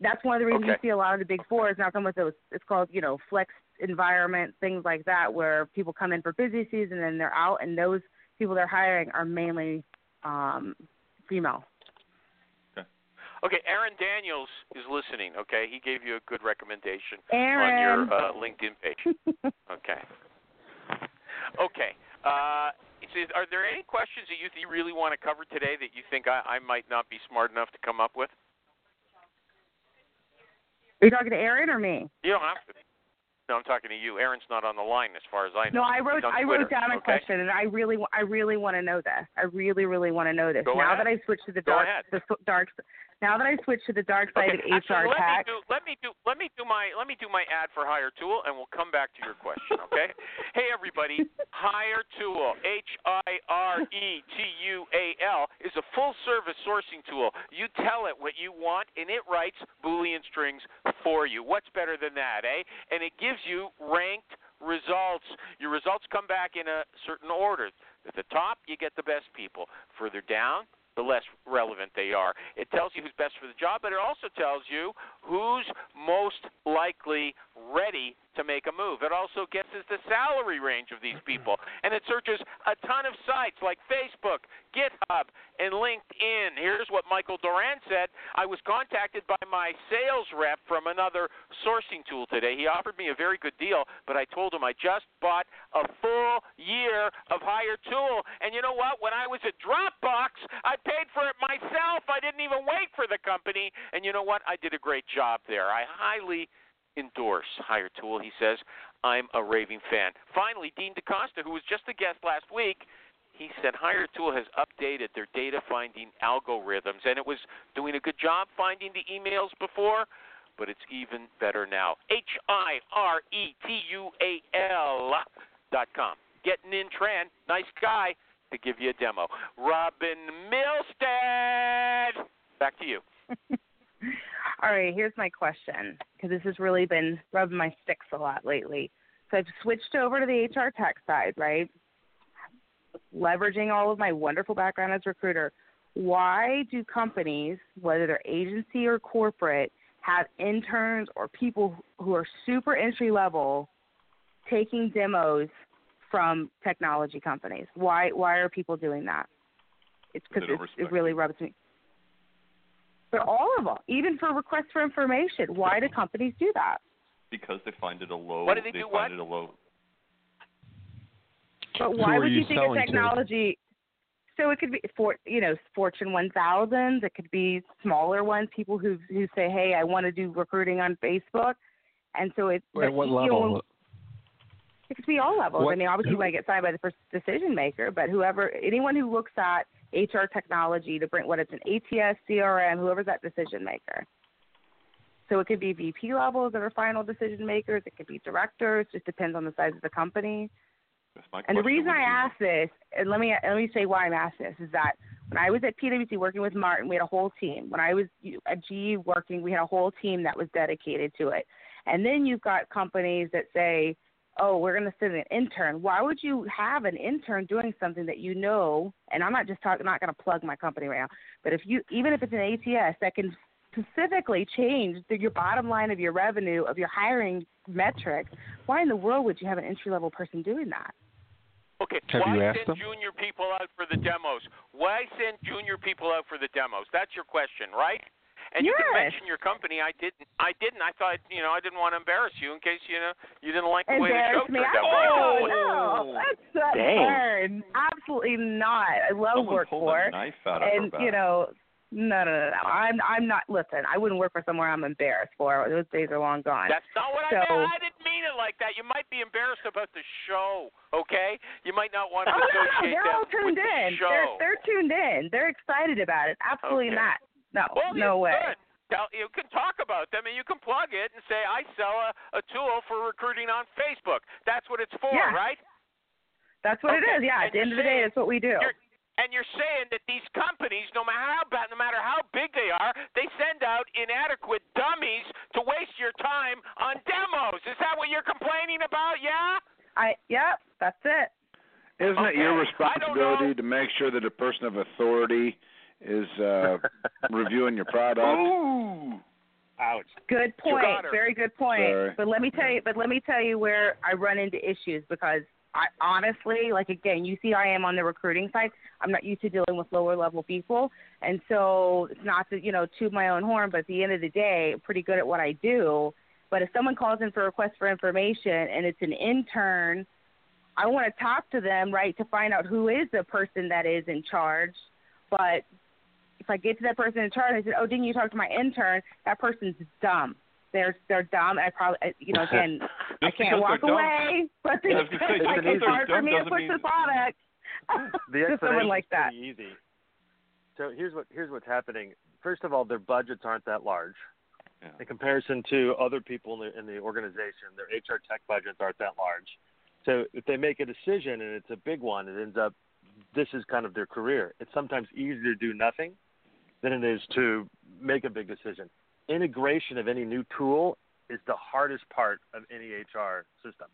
That's one of the reasons Okay. you see a lot of the big fours now come with those. It's called you know flex environment things like that, where people come in for busy season and they're out, and those people they're hiring are mainly um, female. Okay, Aaron Daniels is listening. Okay, he gave you a good recommendation Aaron. on your uh, LinkedIn page. Okay. Okay. Uh, says, are there any questions that you th- really want to cover today that you think I, I might not be smart enough to come up with? Are you talking to Aaron or me? You don't have to. No, I'm talking to you. Aaron's not on the line, as far as I know. No, I wrote I wrote down a okay? question, and I really I really want to know this. I really really want to know this. Go now ahead. that I switched to the dark the dark now that I switched to the dark side Okay, of actually, HR let tech. me do let me do let me do my let me do my ad for Hiretual, and we'll come back to your question. Okay? hey everybody, Hire Tool, H I R E T U A L, is a full service sourcing tool. You tell it what you want, and it writes Boolean strings for you. What's better than that, eh? And it gives you ranked results. Your results come back in a certain order. At the top, you get the best people. Further down, the less relevant they are. It tells you who's best for the job, but it also tells you who's most likely ready to make a move. It also guesses the salary range of these people, mm-hmm. and it searches a ton of sites like Facebook, GitHub, and LinkedIn. Here's what Michael Duran said. I was contacted by my sales rep from another sourcing tool today. He offered me a very good deal, but I told him I just bought a full year of Hiretual. And you know what? When I was at Dropbox, I paid for it myself. I didn't even wait for the company. And you know what? I did a great job there. I highly endorse Hire Tool, he says. I'm a raving fan. Finally, Dean DaCosta, who was just a guest last week, he said Hire Tool has updated their data finding algorithms, and it was doing a good job finding the emails before, but it's even better now. H I R E T U A L dot com. Getting in Tran, nice guy, to give you a demo. Robin Milstead, back to you. All right, here's my question because this has really been rubbing my sticks a lot lately. So I've switched over to the HR tech side, right? Leveraging all of my wonderful background as a recruiter. Why do companies, whether they're agency or corporate, have interns or people who are super entry level taking demos from technology companies? Why why are people doing that? It's Is it because it really rubs me. But all of them, even for requests for information, why do companies do that? Because they find it a low. What do they do, find what? it a low. But why would you you think a selling to? technology? So it could be for you know Fortune 1000s. It could be smaller ones. People who who say, "Hey, I want to do recruiting on Facebook," and so it's At what you know, level? it could be all levels. What- I mean, obviously, you who- might get signed by the first decision maker, but whoever, anyone who looks at HR technology to bring what it's an ATS, CRM, whoever's that decision maker. So it could be VP levels that are final decision makers. It could be directors. Just depends on the size of the company. And the reason I ask this, and let me let me say why I'm asking this, is that when I was at PwC working with Martin, we had a whole team. When I was at GE working, we had a whole team that was dedicated to it. And then you've got companies that say, "Oh, we're going to send an intern." Why would you have an intern doing something that you know? And I'm not just talking, not going to plug my company right now, but if you, even if it's an ATS that can specifically change the, your bottom line of your revenue of your hiring metrics, why in the world would you have an entry level person doing that? Okay, Have why you asked send them? junior people out for the demos? Why send junior people out for the demos? That's your question, right? And you can Yes. mention your company. I didn't. I didn't. I thought you know I didn't want to embarrass you in case you know you didn't like the way the show embarrass me. turned I, out. oh, Oh. no, that's not Dang. turn. Absolutely not. I love Someone work pulled for, a knife out of and her you know, no, no, no, no. I'm, I'm not. Listen, I wouldn't work for somewhere I'm embarrassed for. Those days are long gone. That's not what So- I meant. I didn't mean it like that. You might be embarrassed about the show, okay? You might not want to Oh no, no, they're all tuned in. the. They're they're tuned in. They're excited about it. Absolutely Okay. not. No, well, no you way. Could. Tell, you can talk about them and you can plug it and say, I sell a, a tool for recruiting on Facebook. That's what it's for, Yeah. right? That's what Okay. it is. Yeah. And At the end of the day, saying- that's what we do. You're, and you're saying that these companies, no matter how bad, no matter how big they are, they send out inadequate dummies to waste your time on demos. Is that what you're complaining about? Yeah. I. Yep. That's it. Isn't it your responsibility to make sure that a person of authority is uh, reviewing your product? Ooh. Ouch. Good point. Very good point. Sorry. But let me tell you. But let me tell you where I run into issues because I honestly, like again, you see, I am on the recruiting side. I'm not used to dealing with lower level people, and so it's not to you know toot my own horn, but at the end of the day, I'm pretty good at what I do. But if someone calls in for a request for information and it's an intern, I want to talk to them, right, to find out who is the person that is in charge. But if I get to that person in charge, I said, "Oh, didn't you talk to my intern?" That person's dumb. They're they're dumb. I probably, you know, again, I can't walk they're dumb- away, but Yeah, I was say, like, it's hard for me to doesn't push mean- the product. The to someone like that. pretty easy. So here's what here's what's happening. First of all, their budgets aren't that large Yeah. in comparison to other people in the in the organization. Their HR tech budgets aren't that large. So if they make a decision and it's a big one, it ends up this is kind of their career. It's sometimes easier to do nothing than it is to make a big decision. Integration of any new tool is the hardest part of any HR system.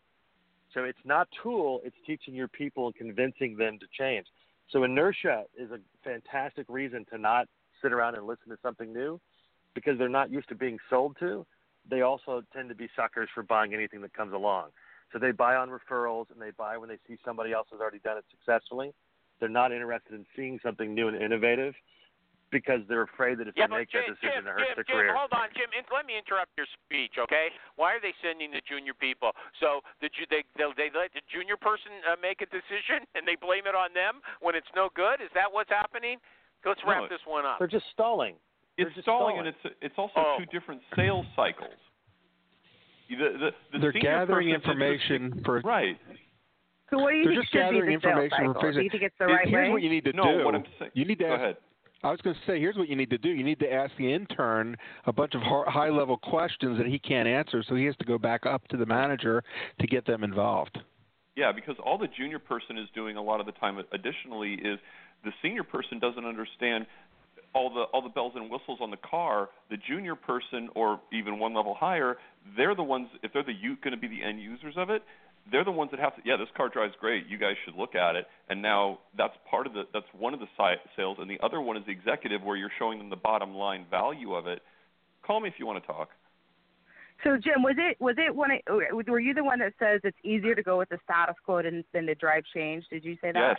So it's not tool, it's teaching your people and convincing them to change. So inertia is a fantastic reason to not sit around and listen to something new because they're not used to being sold to. They also tend to be suckers for buying anything that comes along. So they buy on referrals and they buy when they see somebody else has already done it successfully. They're not interested in seeing something new and innovative because they're afraid that if Yeah, they make Jim, that decision, Jim, it hurts Jim, their Jim, career. hold on, Jim. In, let me interrupt your speech, okay? Why are they sending the junior people? So the they they they let the junior person uh, make a decision and they blame it on them when it's no good. Is that what's happening? Let's wrap No, this one up. They're just stalling. They're It's just stalling, stalling. and it's it's also Oh. two different sales cycles. The, the, the They're gathering person's interested- information for. Right. So what do you They're think just should be gathering the sales information cycle? Do you think it's the Here- right here's way? what you need to no, do. what I'm saying. You need to Go ask, ahead. I was going to say, here's what you need to do. You need to ask the intern a bunch of high level questions that he can't answer, so he has to go back up to the manager to get them involved. Yeah, because all the junior person is doing a lot of the time, additionally, is the senior person doesn't understand all the all the bells and whistles on the car. The junior person, or even one level higher, they're the ones. If they're the going to be the end users of it, they're the ones that have to. Yeah, this car drives great. You guys should look at it. And now that's part of the. That's one of the sales, and the other one is the executive, where you're showing them the bottom line value of it. Call me if you want to talk. So Jim, was it was it one? of- Were you the one that says it's easier to go with the status quo than than to drive change? Did you say that? Yes.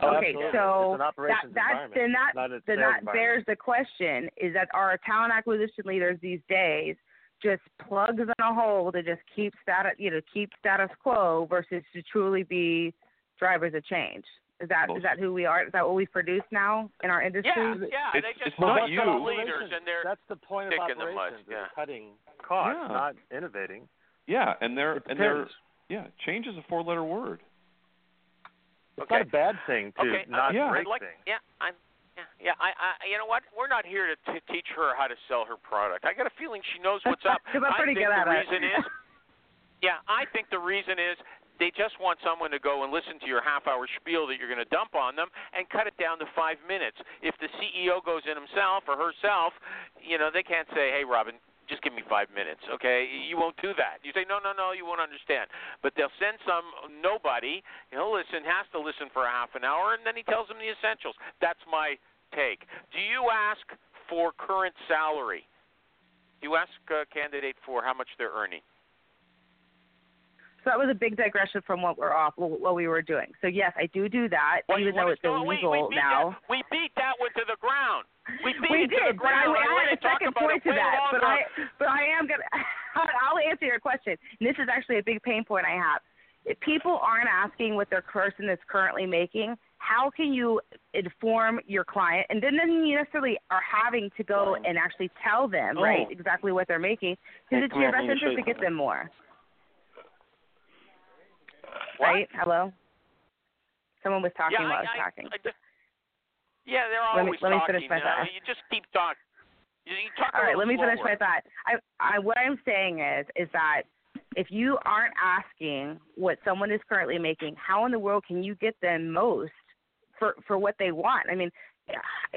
Oh, Okay, absolutely. so it's an operations that, that then that then that environment. bears the question: is that our talent acquisition leaders these days just plugs in a hole to just keep status, you know, keep status quo versus to truly be drivers of change? Is that is that who we are? Is that what we produce now in our industry? Yeah, yeah. It's- they just it's not you. That's leaders, and they're That's the point of dick the mud, operations. is yeah. cutting costs, Yeah. not innovating. Yeah, and they're and they're yeah, change is a four-letter word. It's Okay. not a bad thing to okay. not Yeah. break I'd like, things. Yeah, I'm. Yeah, yeah. I, I, you know what? We're not here to t- teach her how to sell her product. I got a feeling she knows what's up. 'Cause I'm I pretty think good the at reason is, yeah, I think the reason is they just want someone to go and listen to your half-hour spiel that you're going to dump on them and cut it down to five minutes. If the CEO goes in himself or herself, you know, they can't say, "Hey, Robin, just give me five minutes, okay? You won't do that. You say, no, no, no, you won't understand. But they'll send some nobody. He'll listen, has to listen for a half an hour, and then he tells them the essentials. That's my take. Do you ask for current salary? Do you ask a candidate for how much they're earning? So that was a big digression from what we're off, what we were doing. So yes, I do do that, Well, even though it's we- illegal we now. That, we beat that one to the ground. We we it to the did, but I. I had a second point to that. But. I, but I am gonna. I'll answer your question. And this is actually a big pain point I have. If people aren't asking what their person is currently making, how can you inform your client? And then then you necessarily are having to go and actually tell them Oh. right exactly what they're making because it's your best let me show interest to get them more. What? Right? Hello. Someone was talking yeah, while I, I, was talking. I yeah, they're Let me- always let me talking. finish my thought. you just keep talking. You, you talk All right, let me finish my thought. I, I, what I'm saying is, is that if you aren't asking what someone is currently making, how in the world can you get them most for for what they want? I mean,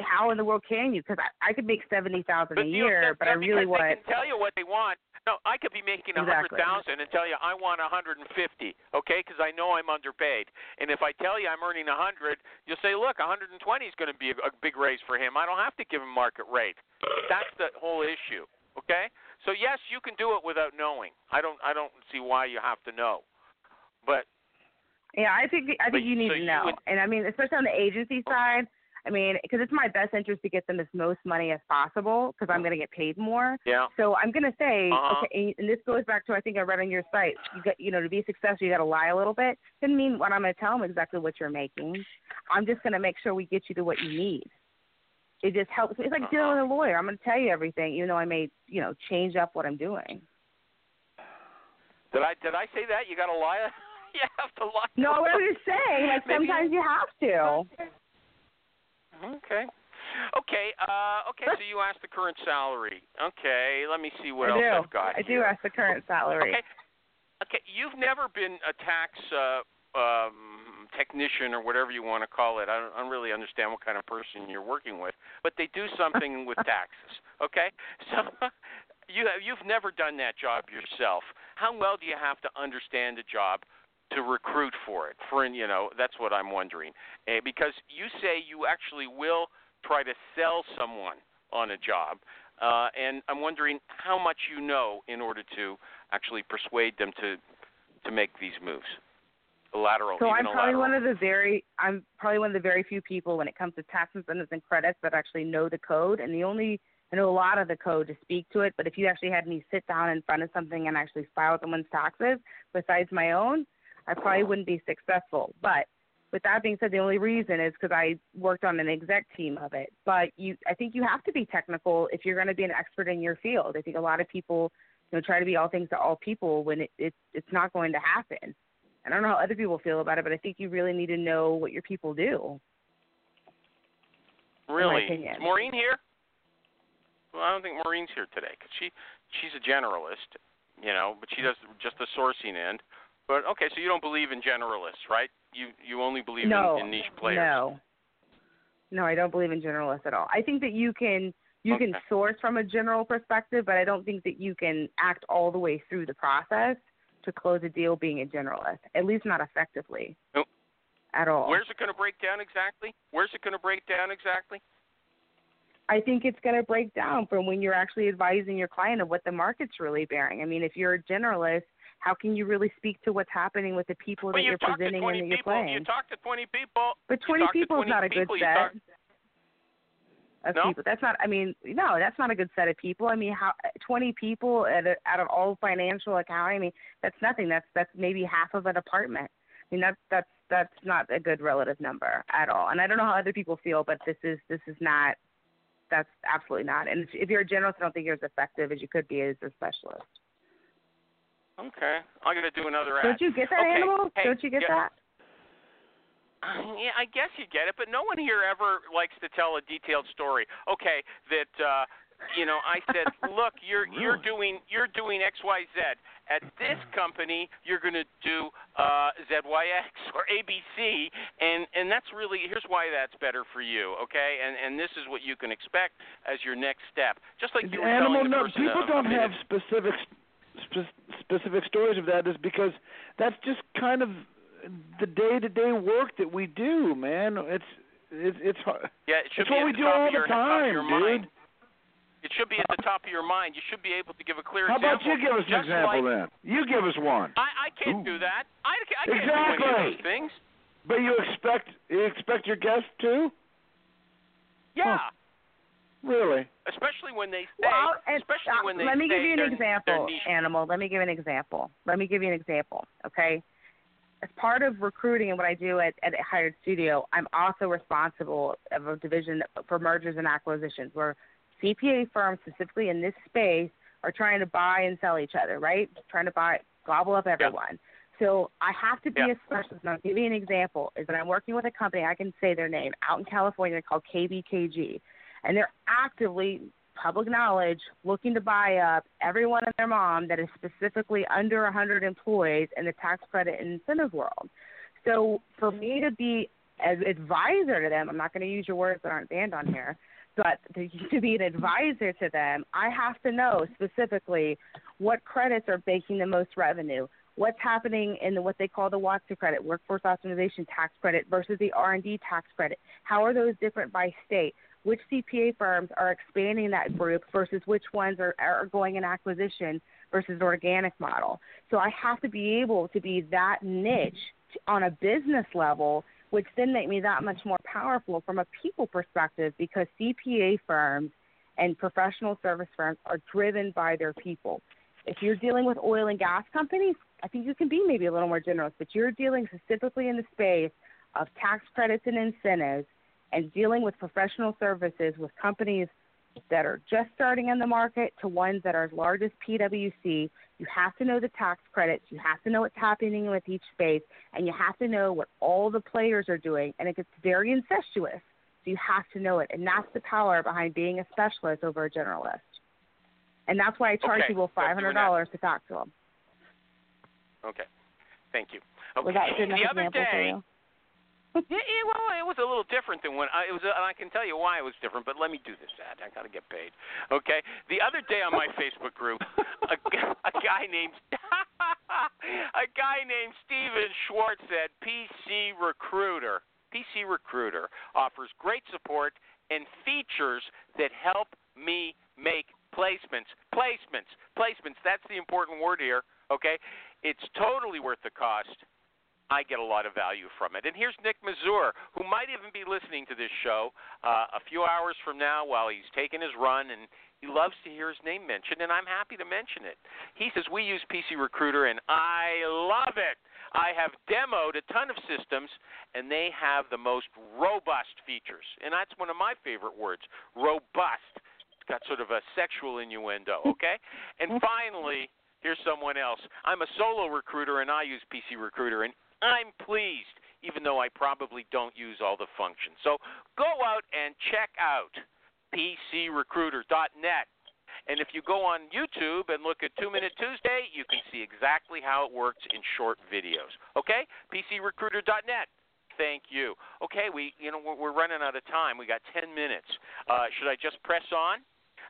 how in the world can you? Because I, I could make seventy thousand a year, but I really want. They can tell you what they want. No, I could be making a hundred Exactly. thousand and tell you I want a hundred and fifty. Okay, because I know I'm underpaid. And if I tell you I'm earning a hundred, you'll say, look, a hundred and twenty is going to be a, a big raise for him. I don't have to give him market rate. That's the whole issue. Okay, so yes, you can do it without knowing. I don't. I don't see why you have to know. But Yeah, I think I But think you need so to know, would- and I mean, especially on the agency oh. side. I mean, because it's my best interest to get them as most money as possible because I'm going to get paid more. yeah. So I'm going to say, Uh-huh. okay, and this goes back to I think I read on your site. You got, you know, to be successful, you got to lie a little bit. Doesn't mean what I'm going to tell them exactly what you're making. I'm just going to make sure we get you to what you need. It just helps. It's like dealing with a lawyer. I'm going to tell you everything, even though I may, you know, change up what I'm doing. Did I did I say that? You got to lie. you have to lie. No, what I'm just saying, like Maybe- sometimes you have to. Okay. Okay. Uh, okay. So you asked the current salary. Okay. Let me see what I else do. I've got I here. do ask the current salary. Okay. Okay. You've never been a tax uh, um, technician or whatever you want to call it. I don't, I don't really understand what kind of person you're working with, but they do something with taxes. Okay. So you have, you've never done that job yourself. How well do you have to understand the job? To recruit for it, for you know, that's what I'm wondering. Uh, because you say you actually will try to sell someone on a job, uh, and I'm wondering how much you know in order to actually persuade them to to make these moves. A lateral, So I'm probably one of the very I'm probably one of the very few people when it comes to tax incentives and credits that actually know the code and the only I know a lot of the code to speak to it, but if you actually had me sit down in front of something and actually file someone's taxes besides my own, I probably wouldn't be successful. But with that being said, the only reason is because I worked on an exec team of it. But you, I think you have to be technical if you're going to be an expert in your field. I think a lot of people, you know, try to be all things to all people when it, it it's not going to happen. I don't know how other people feel about it, but I think you really need to know what your people do. Really? Is Maureen here? Well, I don't think Maureen's here today because she she's a generalist, you know, but she does just the sourcing end. But okay, so you don't believe in generalists, right? You you only believe no, in, in niche players. no, no, I don't believe in generalists at all. I think that you can you can source from a general perspective, but I don't think that you can act all the way through the process to close a deal being a generalist. At least not effectively. Nope. At all. Where's it going to break down exactly? Where's it going to break down exactly? I think it's going to break down from when you're actually advising your client of what the market's really bearing. I mean, if you're a generalist, how can you really speak to what's happening with the people well, that you you're presenting and that you're people. playing? You talk to 20 people. But you 20 talk to people 20 is not a good set of No? people. That's not. I mean, no, that's not a good set of people. I mean, how 20 people at a, out of all financial accounting? I mean, that's nothing. That's that's maybe half of an apartment. I mean, that's that's that's not a good relative number at all. And I don't know how other people feel, but this is this is not. That's absolutely not. And if you're a generalist, I don't think you're as effective as you could be as a specialist. Okay, I'm gonna do another ad. Don't you get that okay. animal? Hey, don't you get yeah, that? Yeah, I guess you get it, but no one here ever likes to tell a detailed story. Okay, that uh you know, I said, "Look, you're you're doing you're doing XYZ. At this company, you're going to do uh ZYX or ABC, and and that's really here's why that's better for you, okay? And and this is what you can expect as your next step. Just like you were Animal, telling the no, person people a- a don't have minute- specific spe- specific stories of that is because that's just kind of the day-to-day work that we do, man. It's it's it's hard. Yeah, it should It's be what at we do all your, the time, dude. mind. It should be at the top of your mind. You should be able to give a clear example. How about you give us an example like, then? You give us one. I, I can't do that. I, I can't do any of those things. But you expect you expect your guests to? Yeah. Really? Especially when they say, Well, and, especially uh, when they let me give you an example. Animal. Let me give you an example. Let me give you an example, okay? As part of recruiting and what I do at, at Hired Studio, I'm also responsible of a division for mergers and acquisitions where CPA firms, specifically in this space, are trying to buy and sell each other, right? Trying to buy, gobble up everyone. So I have to be Yeah. a specialist. And I'll give you an example. Is that I'm working with a company, I can say their name, out in California called KBKG. And they're actively, public knowledge, looking to buy up everyone and their mom that is specifically under 100 employees in the tax credit incentive world. So for me to be as advisor to them, I'm not going to use your words that aren't banned on here, but to, to be an advisor to them, I have to know specifically what credits are making the most revenue, what's happening in the, what they call the WOTC credit, workforce optimization tax credit versus the R&D tax credit. How are those different by state? Which CPA firms are expanding that group versus which ones are, are going in acquisition versus organic model? So I have to be able to be that niche on a business level which then make me that much more powerful from a people perspective because CPA firms and professional service firms are driven by their people. If you're dealing with oil and gas companies, I think you can be maybe a little more generous, but you're dealing specifically in the space of tax credits and incentives and dealing with professional services with companies that are just starting in the market to ones that are as large as PwC. You have to know the tax credits, you have to know what's happening with each space, and you have to know what all the players are doing. And it gets very incestuous, so you have to know it. And that's the power behind being a specialist over a generalist. And that's why I charge Okay, people so I'm five doing hundred dollars to talk to them. Okay. Thank you. Okay. Was that good enough the other example for you? Yeah, yeah, well, it was a little different than when I, it was, and I can tell you why it was different. But let me do this ad. I gotta get paid. Okay. The other day on my Facebook group, a, a guy named a guy named Steven Schwartz said PC Recruiter. PC Recruiter offers great support and features that help me make placements. Placements. Placements. That's the important word here. Okay. It's totally worth the cost. I get a lot of value from it. And here's Nick Mazur, who might even be listening to this show uh, a few hours from now while he's taking his run, and he loves to hear his name mentioned, and I'm happy to mention it. He says, We use PC Recruiter, and I love it. I have demoed a ton of systems, and they have the most robust features. And that's one of my favorite words robust. It's got sort of a sexual innuendo, okay? And finally, here's someone else. I'm a solo recruiter, and I use PC Recruiter, and I'm pleased, even though I probably don't use all the functions. So go out and check out PCRecruiter.net. And if you go on YouTube and look at Two Minute Tuesday, you can see exactly how it works in short videos. Okay? PCRecruiter.net. Thank you. Okay, we you know we're, running out of time. We got 10 minutes. Uh, should I just press on?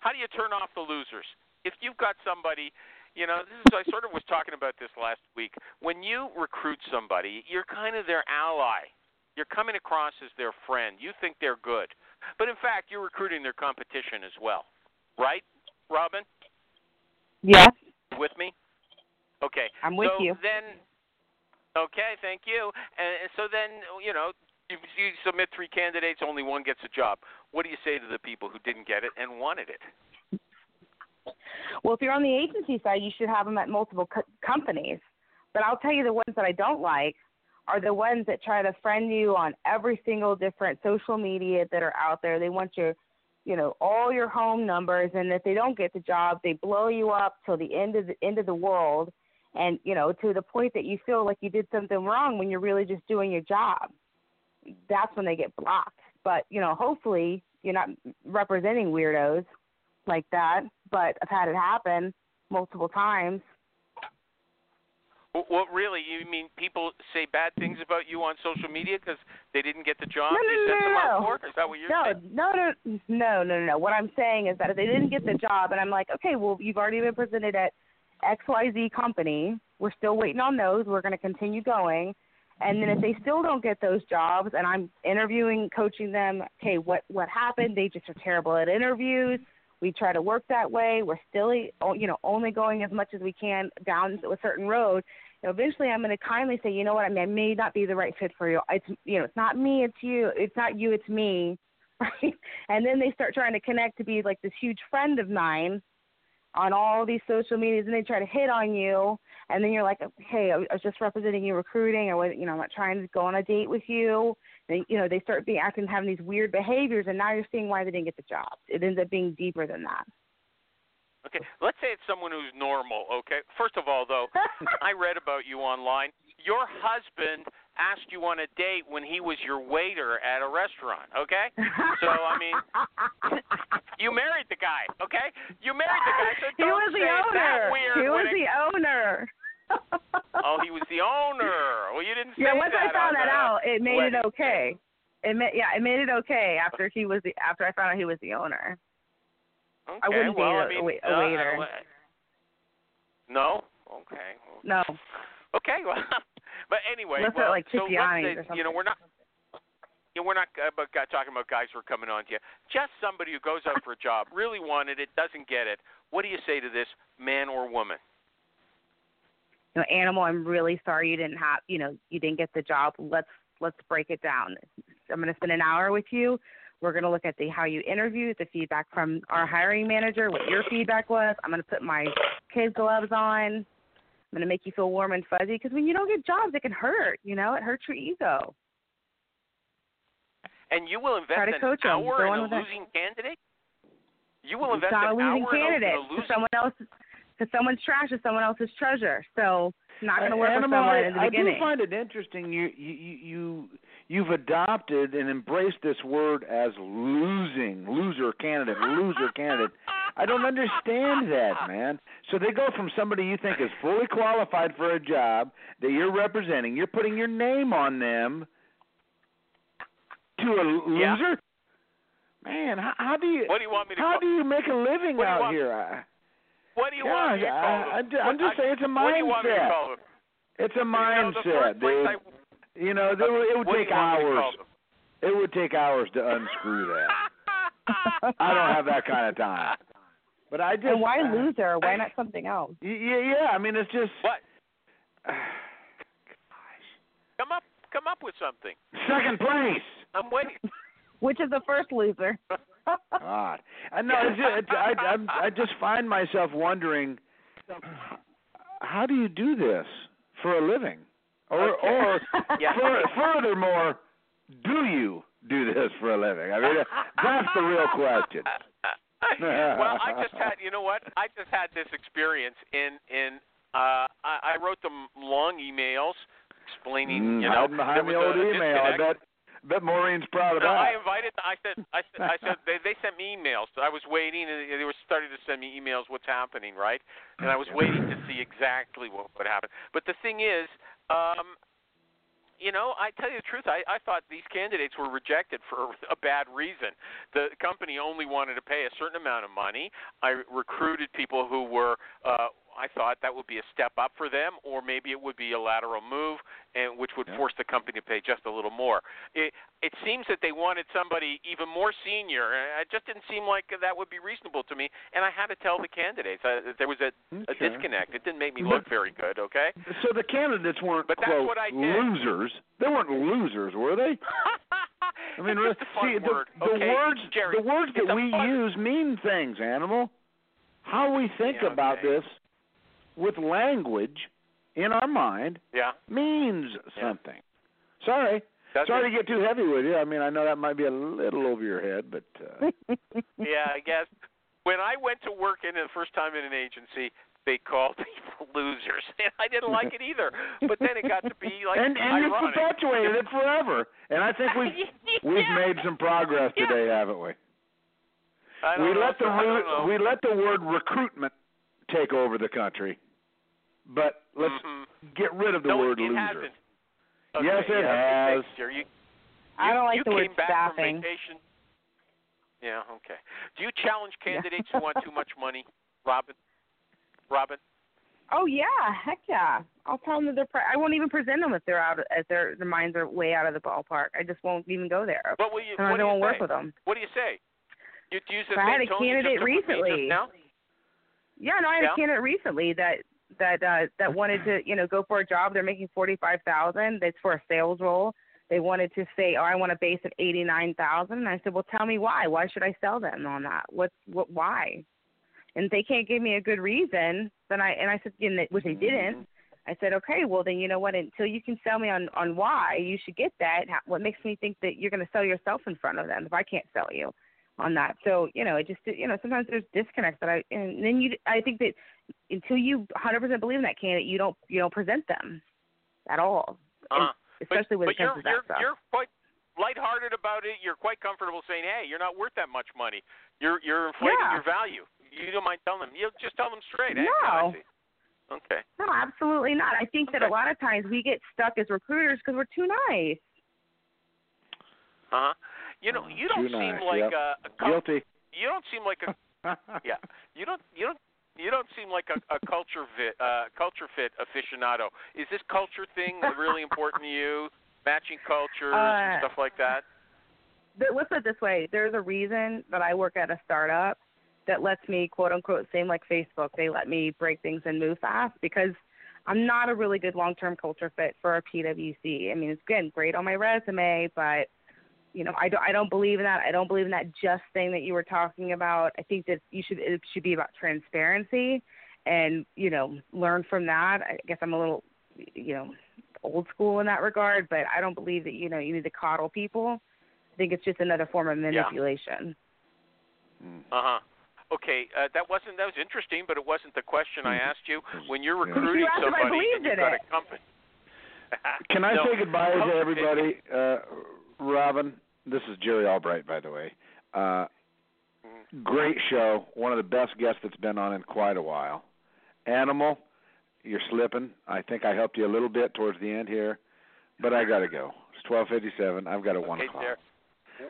How do you turn off the losers? If you've got somebody you know, this is I sort of was talking about this last week. When you recruit somebody, you're kind of their ally. You're coming across as their friend. You think they're good. But in fact, you're recruiting their competition as well. Right? Robin? Yes, With me? Okay. I'm with so you. then Okay, thank you. And so then, you know, you, you submit three candidates, only one gets a job. What do you say to the people who didn't get it and wanted it? Well, if you're on the agency side, you should have them at multiple co- companies. But I'll tell you the ones that I don't like are the ones that try to friend you on every single different social media that are out there. They want your, you know, all your home numbers, and if they don't get the job, they blow you up till the end of the end of the world, and you know, to the point that you feel like you did something wrong when you're really just doing your job. That's when they get blocked. But you know, hopefully, you're not representing weirdos like that. But I've had it happen multiple times. Well, really, you mean people say bad things about you on social media because they didn't get the job No, no, you no, sent them no, out no. for? Is that what you're no, saying? no, no, no, no, no, no. What I'm saying is that if they didn't get the job, and I'm like, okay, well, you've already been presented at XYZ company. We're still waiting on those. We're going to continue going. And then if they still don't get those jobs, and I'm interviewing, coaching them, okay, what what happened? They just are terrible at interviews. We try to work that way. We're still, you know, only going as much as we can down a certain road. You know, eventually, I'm going to kindly say, you know what? I mean, I may not be the right fit for you. It's, you know, it's not me. It's you. It's not you. It's me. Right? And then they start trying to connect to be like this huge friend of mine on all these social medias, and they try to hit on you. And then you're like, hey, I was just representing you recruiting, or what? You know, I'm not trying to go on a date with you. They, you know, they start being acting, having these weird behaviors, and now you're seeing why they didn't get the job. It ends up being deeper than that. Okay, let's say it's someone who's normal. Okay, first of all, though, I read about you online. Your husband asked you on a date when he was your waiter at a restaurant. Okay, so I mean, you married the guy. Okay, you married the guy. So he don't was the say it's that owner. weird He was the owner. The owner. Well, you didn't say yeah, once I found that out, it made it okay. It made yeah, it made it okay after he was the after I found out he was the owner. Okay, I wouldn't well, I a- mean, a a uh, waiter. uh, No. Okay. No, Okay. Well, but anyway, Unless well, like so let's say, you know, we're not. You know, we're not uh, about guy- talking about guys who are coming on to you. Just somebody who goes out for a job, really wanted it, doesn't get it. What do you say to this man or woman? You know, animal. I'm really sorry you didn't have you know you didn't get the job. Let's let's break it down. I'm going to spend an hour with you. We're going to look at the how you interviewed, the feedback from our hiring manager, what your feedback was. I'm going to put my kid gloves on. I'm going to make you feel warm and fuzzy because when you don't get jobs, it can hurt. You know, it hurts your ego. And you will invest an coach hour in a losing candidate. You will invest an losing hour candidate. in a losing. someone else, because someone's trash is someone else's treasure. So it's not going to work for Animal, someone I, in the I beginning. do find it interesting. You you you you've adopted and embraced this word as losing, loser candidate, loser candidate. I don't understand that, man. So they go from somebody you think is fully qualified for a job that you're representing, you're putting your name on them, to a loser. Yeah. Man, how, how do you What do you want me to how call? do you make a living What out want- here? I, What do you want me to God, call I- them? I- I'm ju- I'm What- just saying it's a What do you want me to mindset. call them? it's a You know, the mindset, dude. I- You know, there, it would take you want me to hours. It would take hours to unscrew that. I don't have that kind of time. But I just and why uh, loser? Why not something else? Yeah, yeah. I mean, it's just What? Come up, come up with something. second place. I'm waiting. Which is the first loser? God, I know. It's just, it's, I, I'm, I just find myself wondering, how do you do this for a living, or Okay. or Yeah. fur, furthermore, do you do this for a living? I mean, that's the real question. well, I just had, you know what? I just had this experience in in. Uh, I, I wrote them long emails explaining, Mm, you know, hiding there behind was the old a email. I bet, bet Maureen's proud of No, I that. invited. I said. I said. I said. They, they sent me emails. I was waiting, and they were starting to send me emails. What's happening, right? And I was waiting to see exactly what would happen. But the thing is, um, you know, I tell you the truth. I, I thought these candidates were rejected for a bad reason. The company only wanted to pay a certain amount of money. I recruited people who were. Uh, I thought that would be a step up for them, or maybe it would be a lateral move, and which would Yeah. force the company to pay just a little more. It it seems that they wanted somebody even more senior. It just didn't seem like that would be reasonable to me, and I had to tell the candidates uh, that there was a, a disconnect. It didn't make me look very good. Okay. So the candidates weren't But that's quote what I did. losers. They weren't losers, were they? I mean, it's just a fun see, the, word. the okay? words Jerry, the words that we fun- use mean things, animal. How we think Yeah, about this with language in our mind Yeah. means Yeah. something. Sorry. Does Sorry it? to get too heavy with you. I mean, I know that might be a little over your head, but uh, yeah, I guess. When I went to work in the first time in an agency, they called people losers, and I didn't like it either. But then it got to be like and and you've perpetuated it forever. And I think we've we've made some progress Yeah. today, haven't we? We know, let the I don't root- know. we let the word recruitment take over the country, but let's Mhm. get rid of the no, word it, it loser. hasn't. Okay, Yes, it yeah, has. thanks, Jerry. You, I don't like you the word back staffing. From vacation. Yeah, okay. Do you challenge candidates who want too much money, Robin? Robin? Oh yeah, heck yeah. I'll tell them that they're. Pre- I won't even present them if they're out. If their their minds are way out of the ballpark. I just won't even go there. What will you? And I what do don't you work say? with them. What do you say? You use the I had a candidate just took with me just recently. now? Yeah, no, I had Yeah? a candidate recently that that uh that wanted to you know go for a job. They're making forty five thousand. That's for a sales role. They wanted to say, oh, I want a base of eighty nine thousand. And I said, well, tell me why. Why should I sell them on that? What's what? Why? And they can't give me a good reason, then I and I said, you know, which they didn't. I said, okay, well then you know what? Until you can sell me on on why you should get that. What makes me think that you're going to sell yourself in front of them if I can't sell you on that? So you know, it just you know sometimes there's disconnects that I and then you I think that until you 100% believe in that candidate, you don't you don't present them at all, Uh-huh. especially when but it comes you're, to that you're, stuff. You're quite lighthearted about it. You're quite comfortable saying, "Hey, you're not worth that much money. You're you're inflating Yeah. your value." You don't mind telling them. You just tell them straight. Hey, No. I. Okay. no, absolutely not. I think that a lot of times we get stuck as recruiters because we're too nice. Uh huh. You know, you don't Too seem nice, like yep. a, a cul- Guilty. you don't seem like a yeah. You don't you don't you don't seem like a, a culture fit uh culture fit aficionado. Is this culture thing really important to you? Matching cultures and Uh, stuff like that. But let's put it this way: there's a reason that I work at a startup that lets me, quote unquote, same like Facebook. They let me break things and move fast because I'm not a really good long-term culture fit for a PwC. I mean, it's again great on my resume, but you know, I don't, I don't believe in that. I don't believe in that just thing that you were talking about. I think that you should, it should be about transparency, and you know, learn from that. I guess I'm a little, you know, old school in that regard, but I don't believe that you know you need to coddle people. I think it's just another form of manipulation. Uh huh. Okay, uh, that wasn't that was interesting, but it wasn't the question I Mm-hmm. asked you. When you're recruiting You asked if I somebody believed and you've got it. a company. Can I No. say goodbye to everybody? Uh, Robin, this is Jerry Albright, by the way. Uh, great show. One of the best guests that's been on in quite a while. Animal, you're slipping. I think I helped you a little bit towards the end here, but I got to go. It's 12:57. I've got a one o'clock. Jer-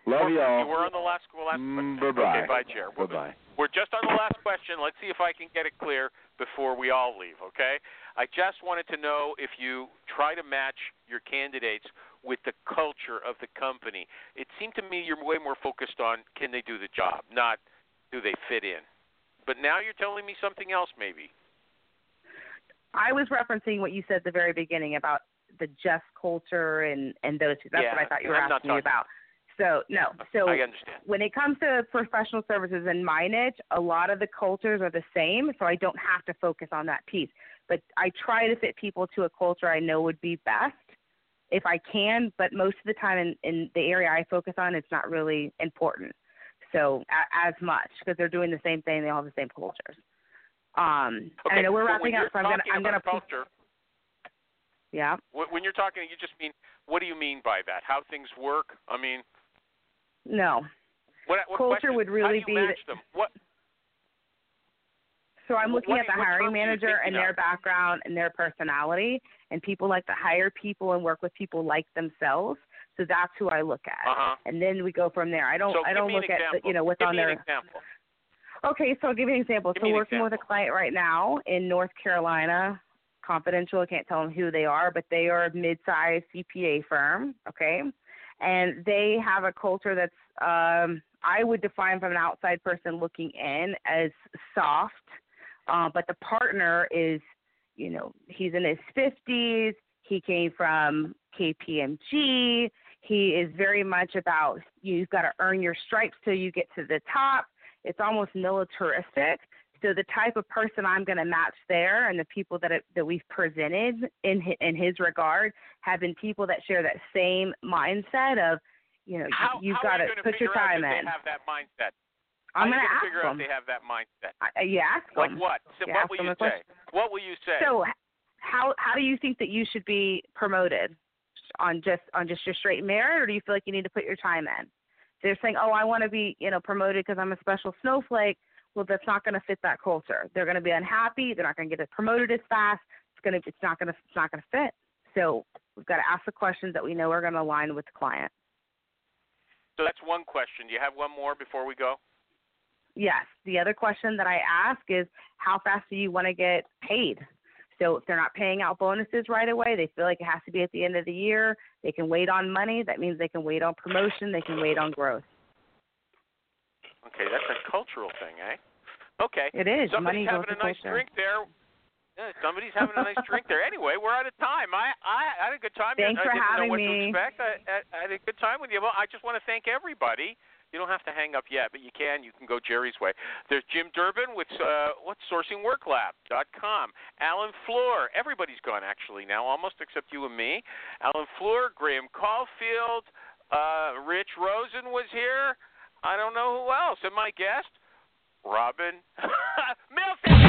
Love You y'all. were on the last last Mm, question. bye-bye. Okay, bye, Chair. We're, Bye-bye. we're just on the last question. Let's see if I can get it clear before we all leave. Okay. I just wanted to know if you try to match your candidates with the culture of the company. It seemed to me you're way more focused on can they do the job, not do they fit in. But now you're telling me something else, maybe. I was referencing what you said at the very beginning about the just culture and and those. That's Yeah, what I thought you were I'm asking me talking- about. So no, so I understand. when it comes to professional services in my niche, a lot of the cultures are the same, so I don't have to focus on that piece. But I try to fit people to a culture I know would be best if I can, but most of the time in, in the area I focus on, it's not really important. So a, as much because they're doing the same thing, they all have the same cultures. Um, Okay. I know we're wrapping up, so I'm gonna I'm gonna culture. yeah. When when you're talking, you just mean what do you mean by that? How things work? I mean, No. what, what Culture question- would how really do you be match them? What So I'm looking what- at the hiring terms are you manager and their of? background and their personality, and people like to hire people and work with people like themselves. So that's who I look at, Uh-huh. and then we go from there. I don't so I don't look at example. you know what's give on me their. an example. Okay, so I'll give you an example. Give so working with a client right now in North Carolina, confidential. I can't tell them who they are, but they are a mid-sized CPA firm. Okay, and they have a culture that's um, I would define from an outside person looking in as soft, uh, but the partner is, you know, he's in his 50s. He came from KPMG. He is very much about you've got to earn your stripes till you get to the top. It's almost militaristic So the type of person I'm going to match there, and the people that it, that we've presented in his, in his regard, have been people that share that same mindset of, you know, How, you've how got to put your time in. They have that mindset. I'm going to ask figure out them. they have that mindset. I, uh, you ask Like them. what? So what will you say? question. What will you say? So how how do you think that you should be promoted on just on just your straight merit, or do you feel like you need to put your time in? They're saying, oh, I want to be you know promoted because I'm a special snowflake. Well, that's not going to fit that culture. They're going to be unhappy. They're not going to get it promoted as fast. It's going to it's not going to it's not going to fit. So we've got to ask the questions that we know are going to align with the client. so that's one question. Do you have one more before we go? Yes. The other question that I ask is how fast do you want to get paid? So if they're not paying out bonuses right away, they feel like it has to be at the end of the year. They can wait on money. That means they can wait on promotion. They can wait on growth. Okay, that's a cultural thing, eh? Okay. It is. Somebody's Money having a nice drink there. Yeah, somebody's having a nice drink there. Anyway, we're out of time. I I had a good time. Thanks I for didn't having know what me. to expect. I, I, I had a good time with you. Well, I just want to thank everybody. You don't have to hang up yet, but you can. You can go Jerry's way. There's Jim Durbin with uh, what's sourcingworklab.com. Alan Floor. Everybody's gone actually now, almost except you and me. Alan Floor, Graham Caulfield, uh, Rich Rosen was here. I don't know who else. And my guest, Robin Milton.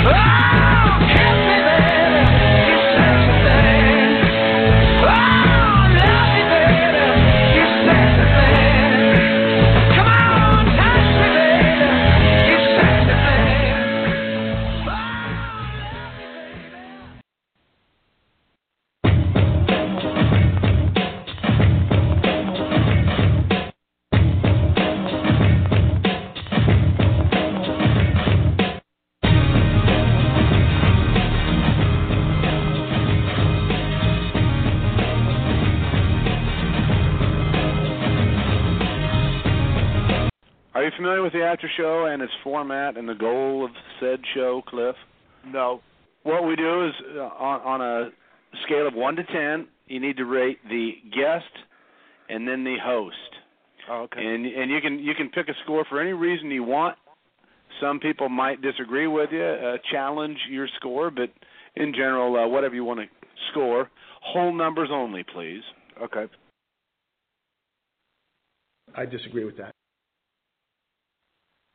Familiar with the after show and its format and the goal of said show, Cliff? No. What we do is uh, on, on a scale of one to ten, you need to rate the guest and then the host. Oh, okay. And and you can you can pick a score for any reason you want. Some people might disagree with you, uh, challenge your score, but in general, uh, whatever you want to score, whole numbers only, please. okay. I disagree with that.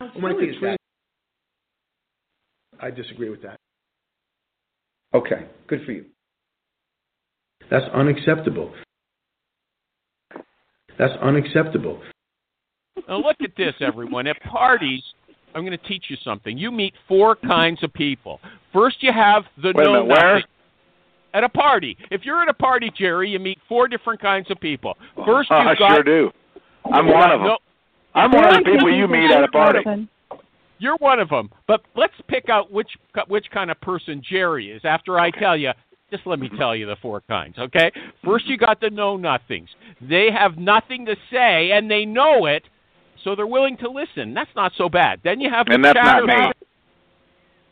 How Well, my silly thing is is that? I disagree with that. Okay, good for you. That's unacceptable. That's unacceptable. Now look at this, everyone. At parties, I'm going to teach you something. You meet four kinds of people. First, you have the Wait a know minute, where? At a party. If you're at a party, Jerry, you meet four different kinds of people. Oh, First, Oh, you've I got sure do. I'm one of them. no- I'm one of the people you meet at a party. You're one of them. But let's pick out which which kind of person Jerry is. After I tell you, just let me mm-hmm. tell you the four kinds, okay? First, you got the know nothings. They have nothing to say, and they know it, so they're willing to listen. That's not so bad. Then you have the And that's not me.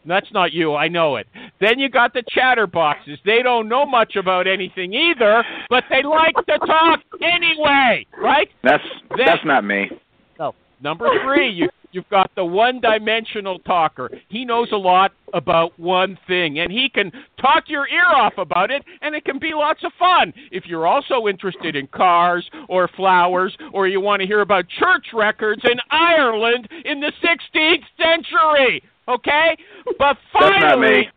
That's not you. I know it. Then you got the chatterboxes. They don't know much about anything either, but they like to talk anyway, right? That's Then- that's not me. Number three, you you've got the one-dimensional talker. He knows a lot about one thing, and he can talk your ear off about it, and it can be lots of fun. If you're also interested in cars or flowers, or you want to hear about church records in Ireland in the 16th century, okay? But finally,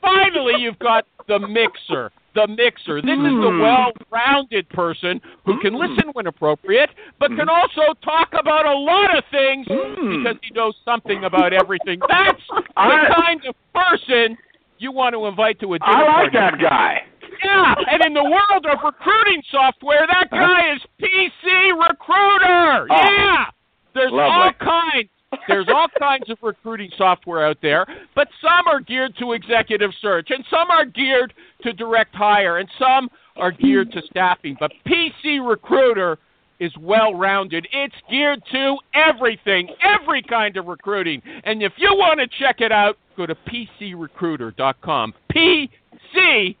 finally, you've got the mixer. The mixer. This is the Hmm. well-rounded person who can hmm. listen when appropriate, but can hmm. also talk about a lot of things hmm. because he knows something about everything. That's the kind of person you want to invite to a dinner I like party. that guy. Yeah, and in the world of recruiting software, that uh-huh. guy is PC Recruiter. Oh, yeah, there's all lovely. kinds. There's all kinds of recruiting software out there, but some are geared to executive search, and some are geared to direct hire, and some are geared to staffing. But PC Recruiter is well rounded. It's geared to everything, every kind of recruiting. And if you want to check it out, go to pcrecruiter.com. PC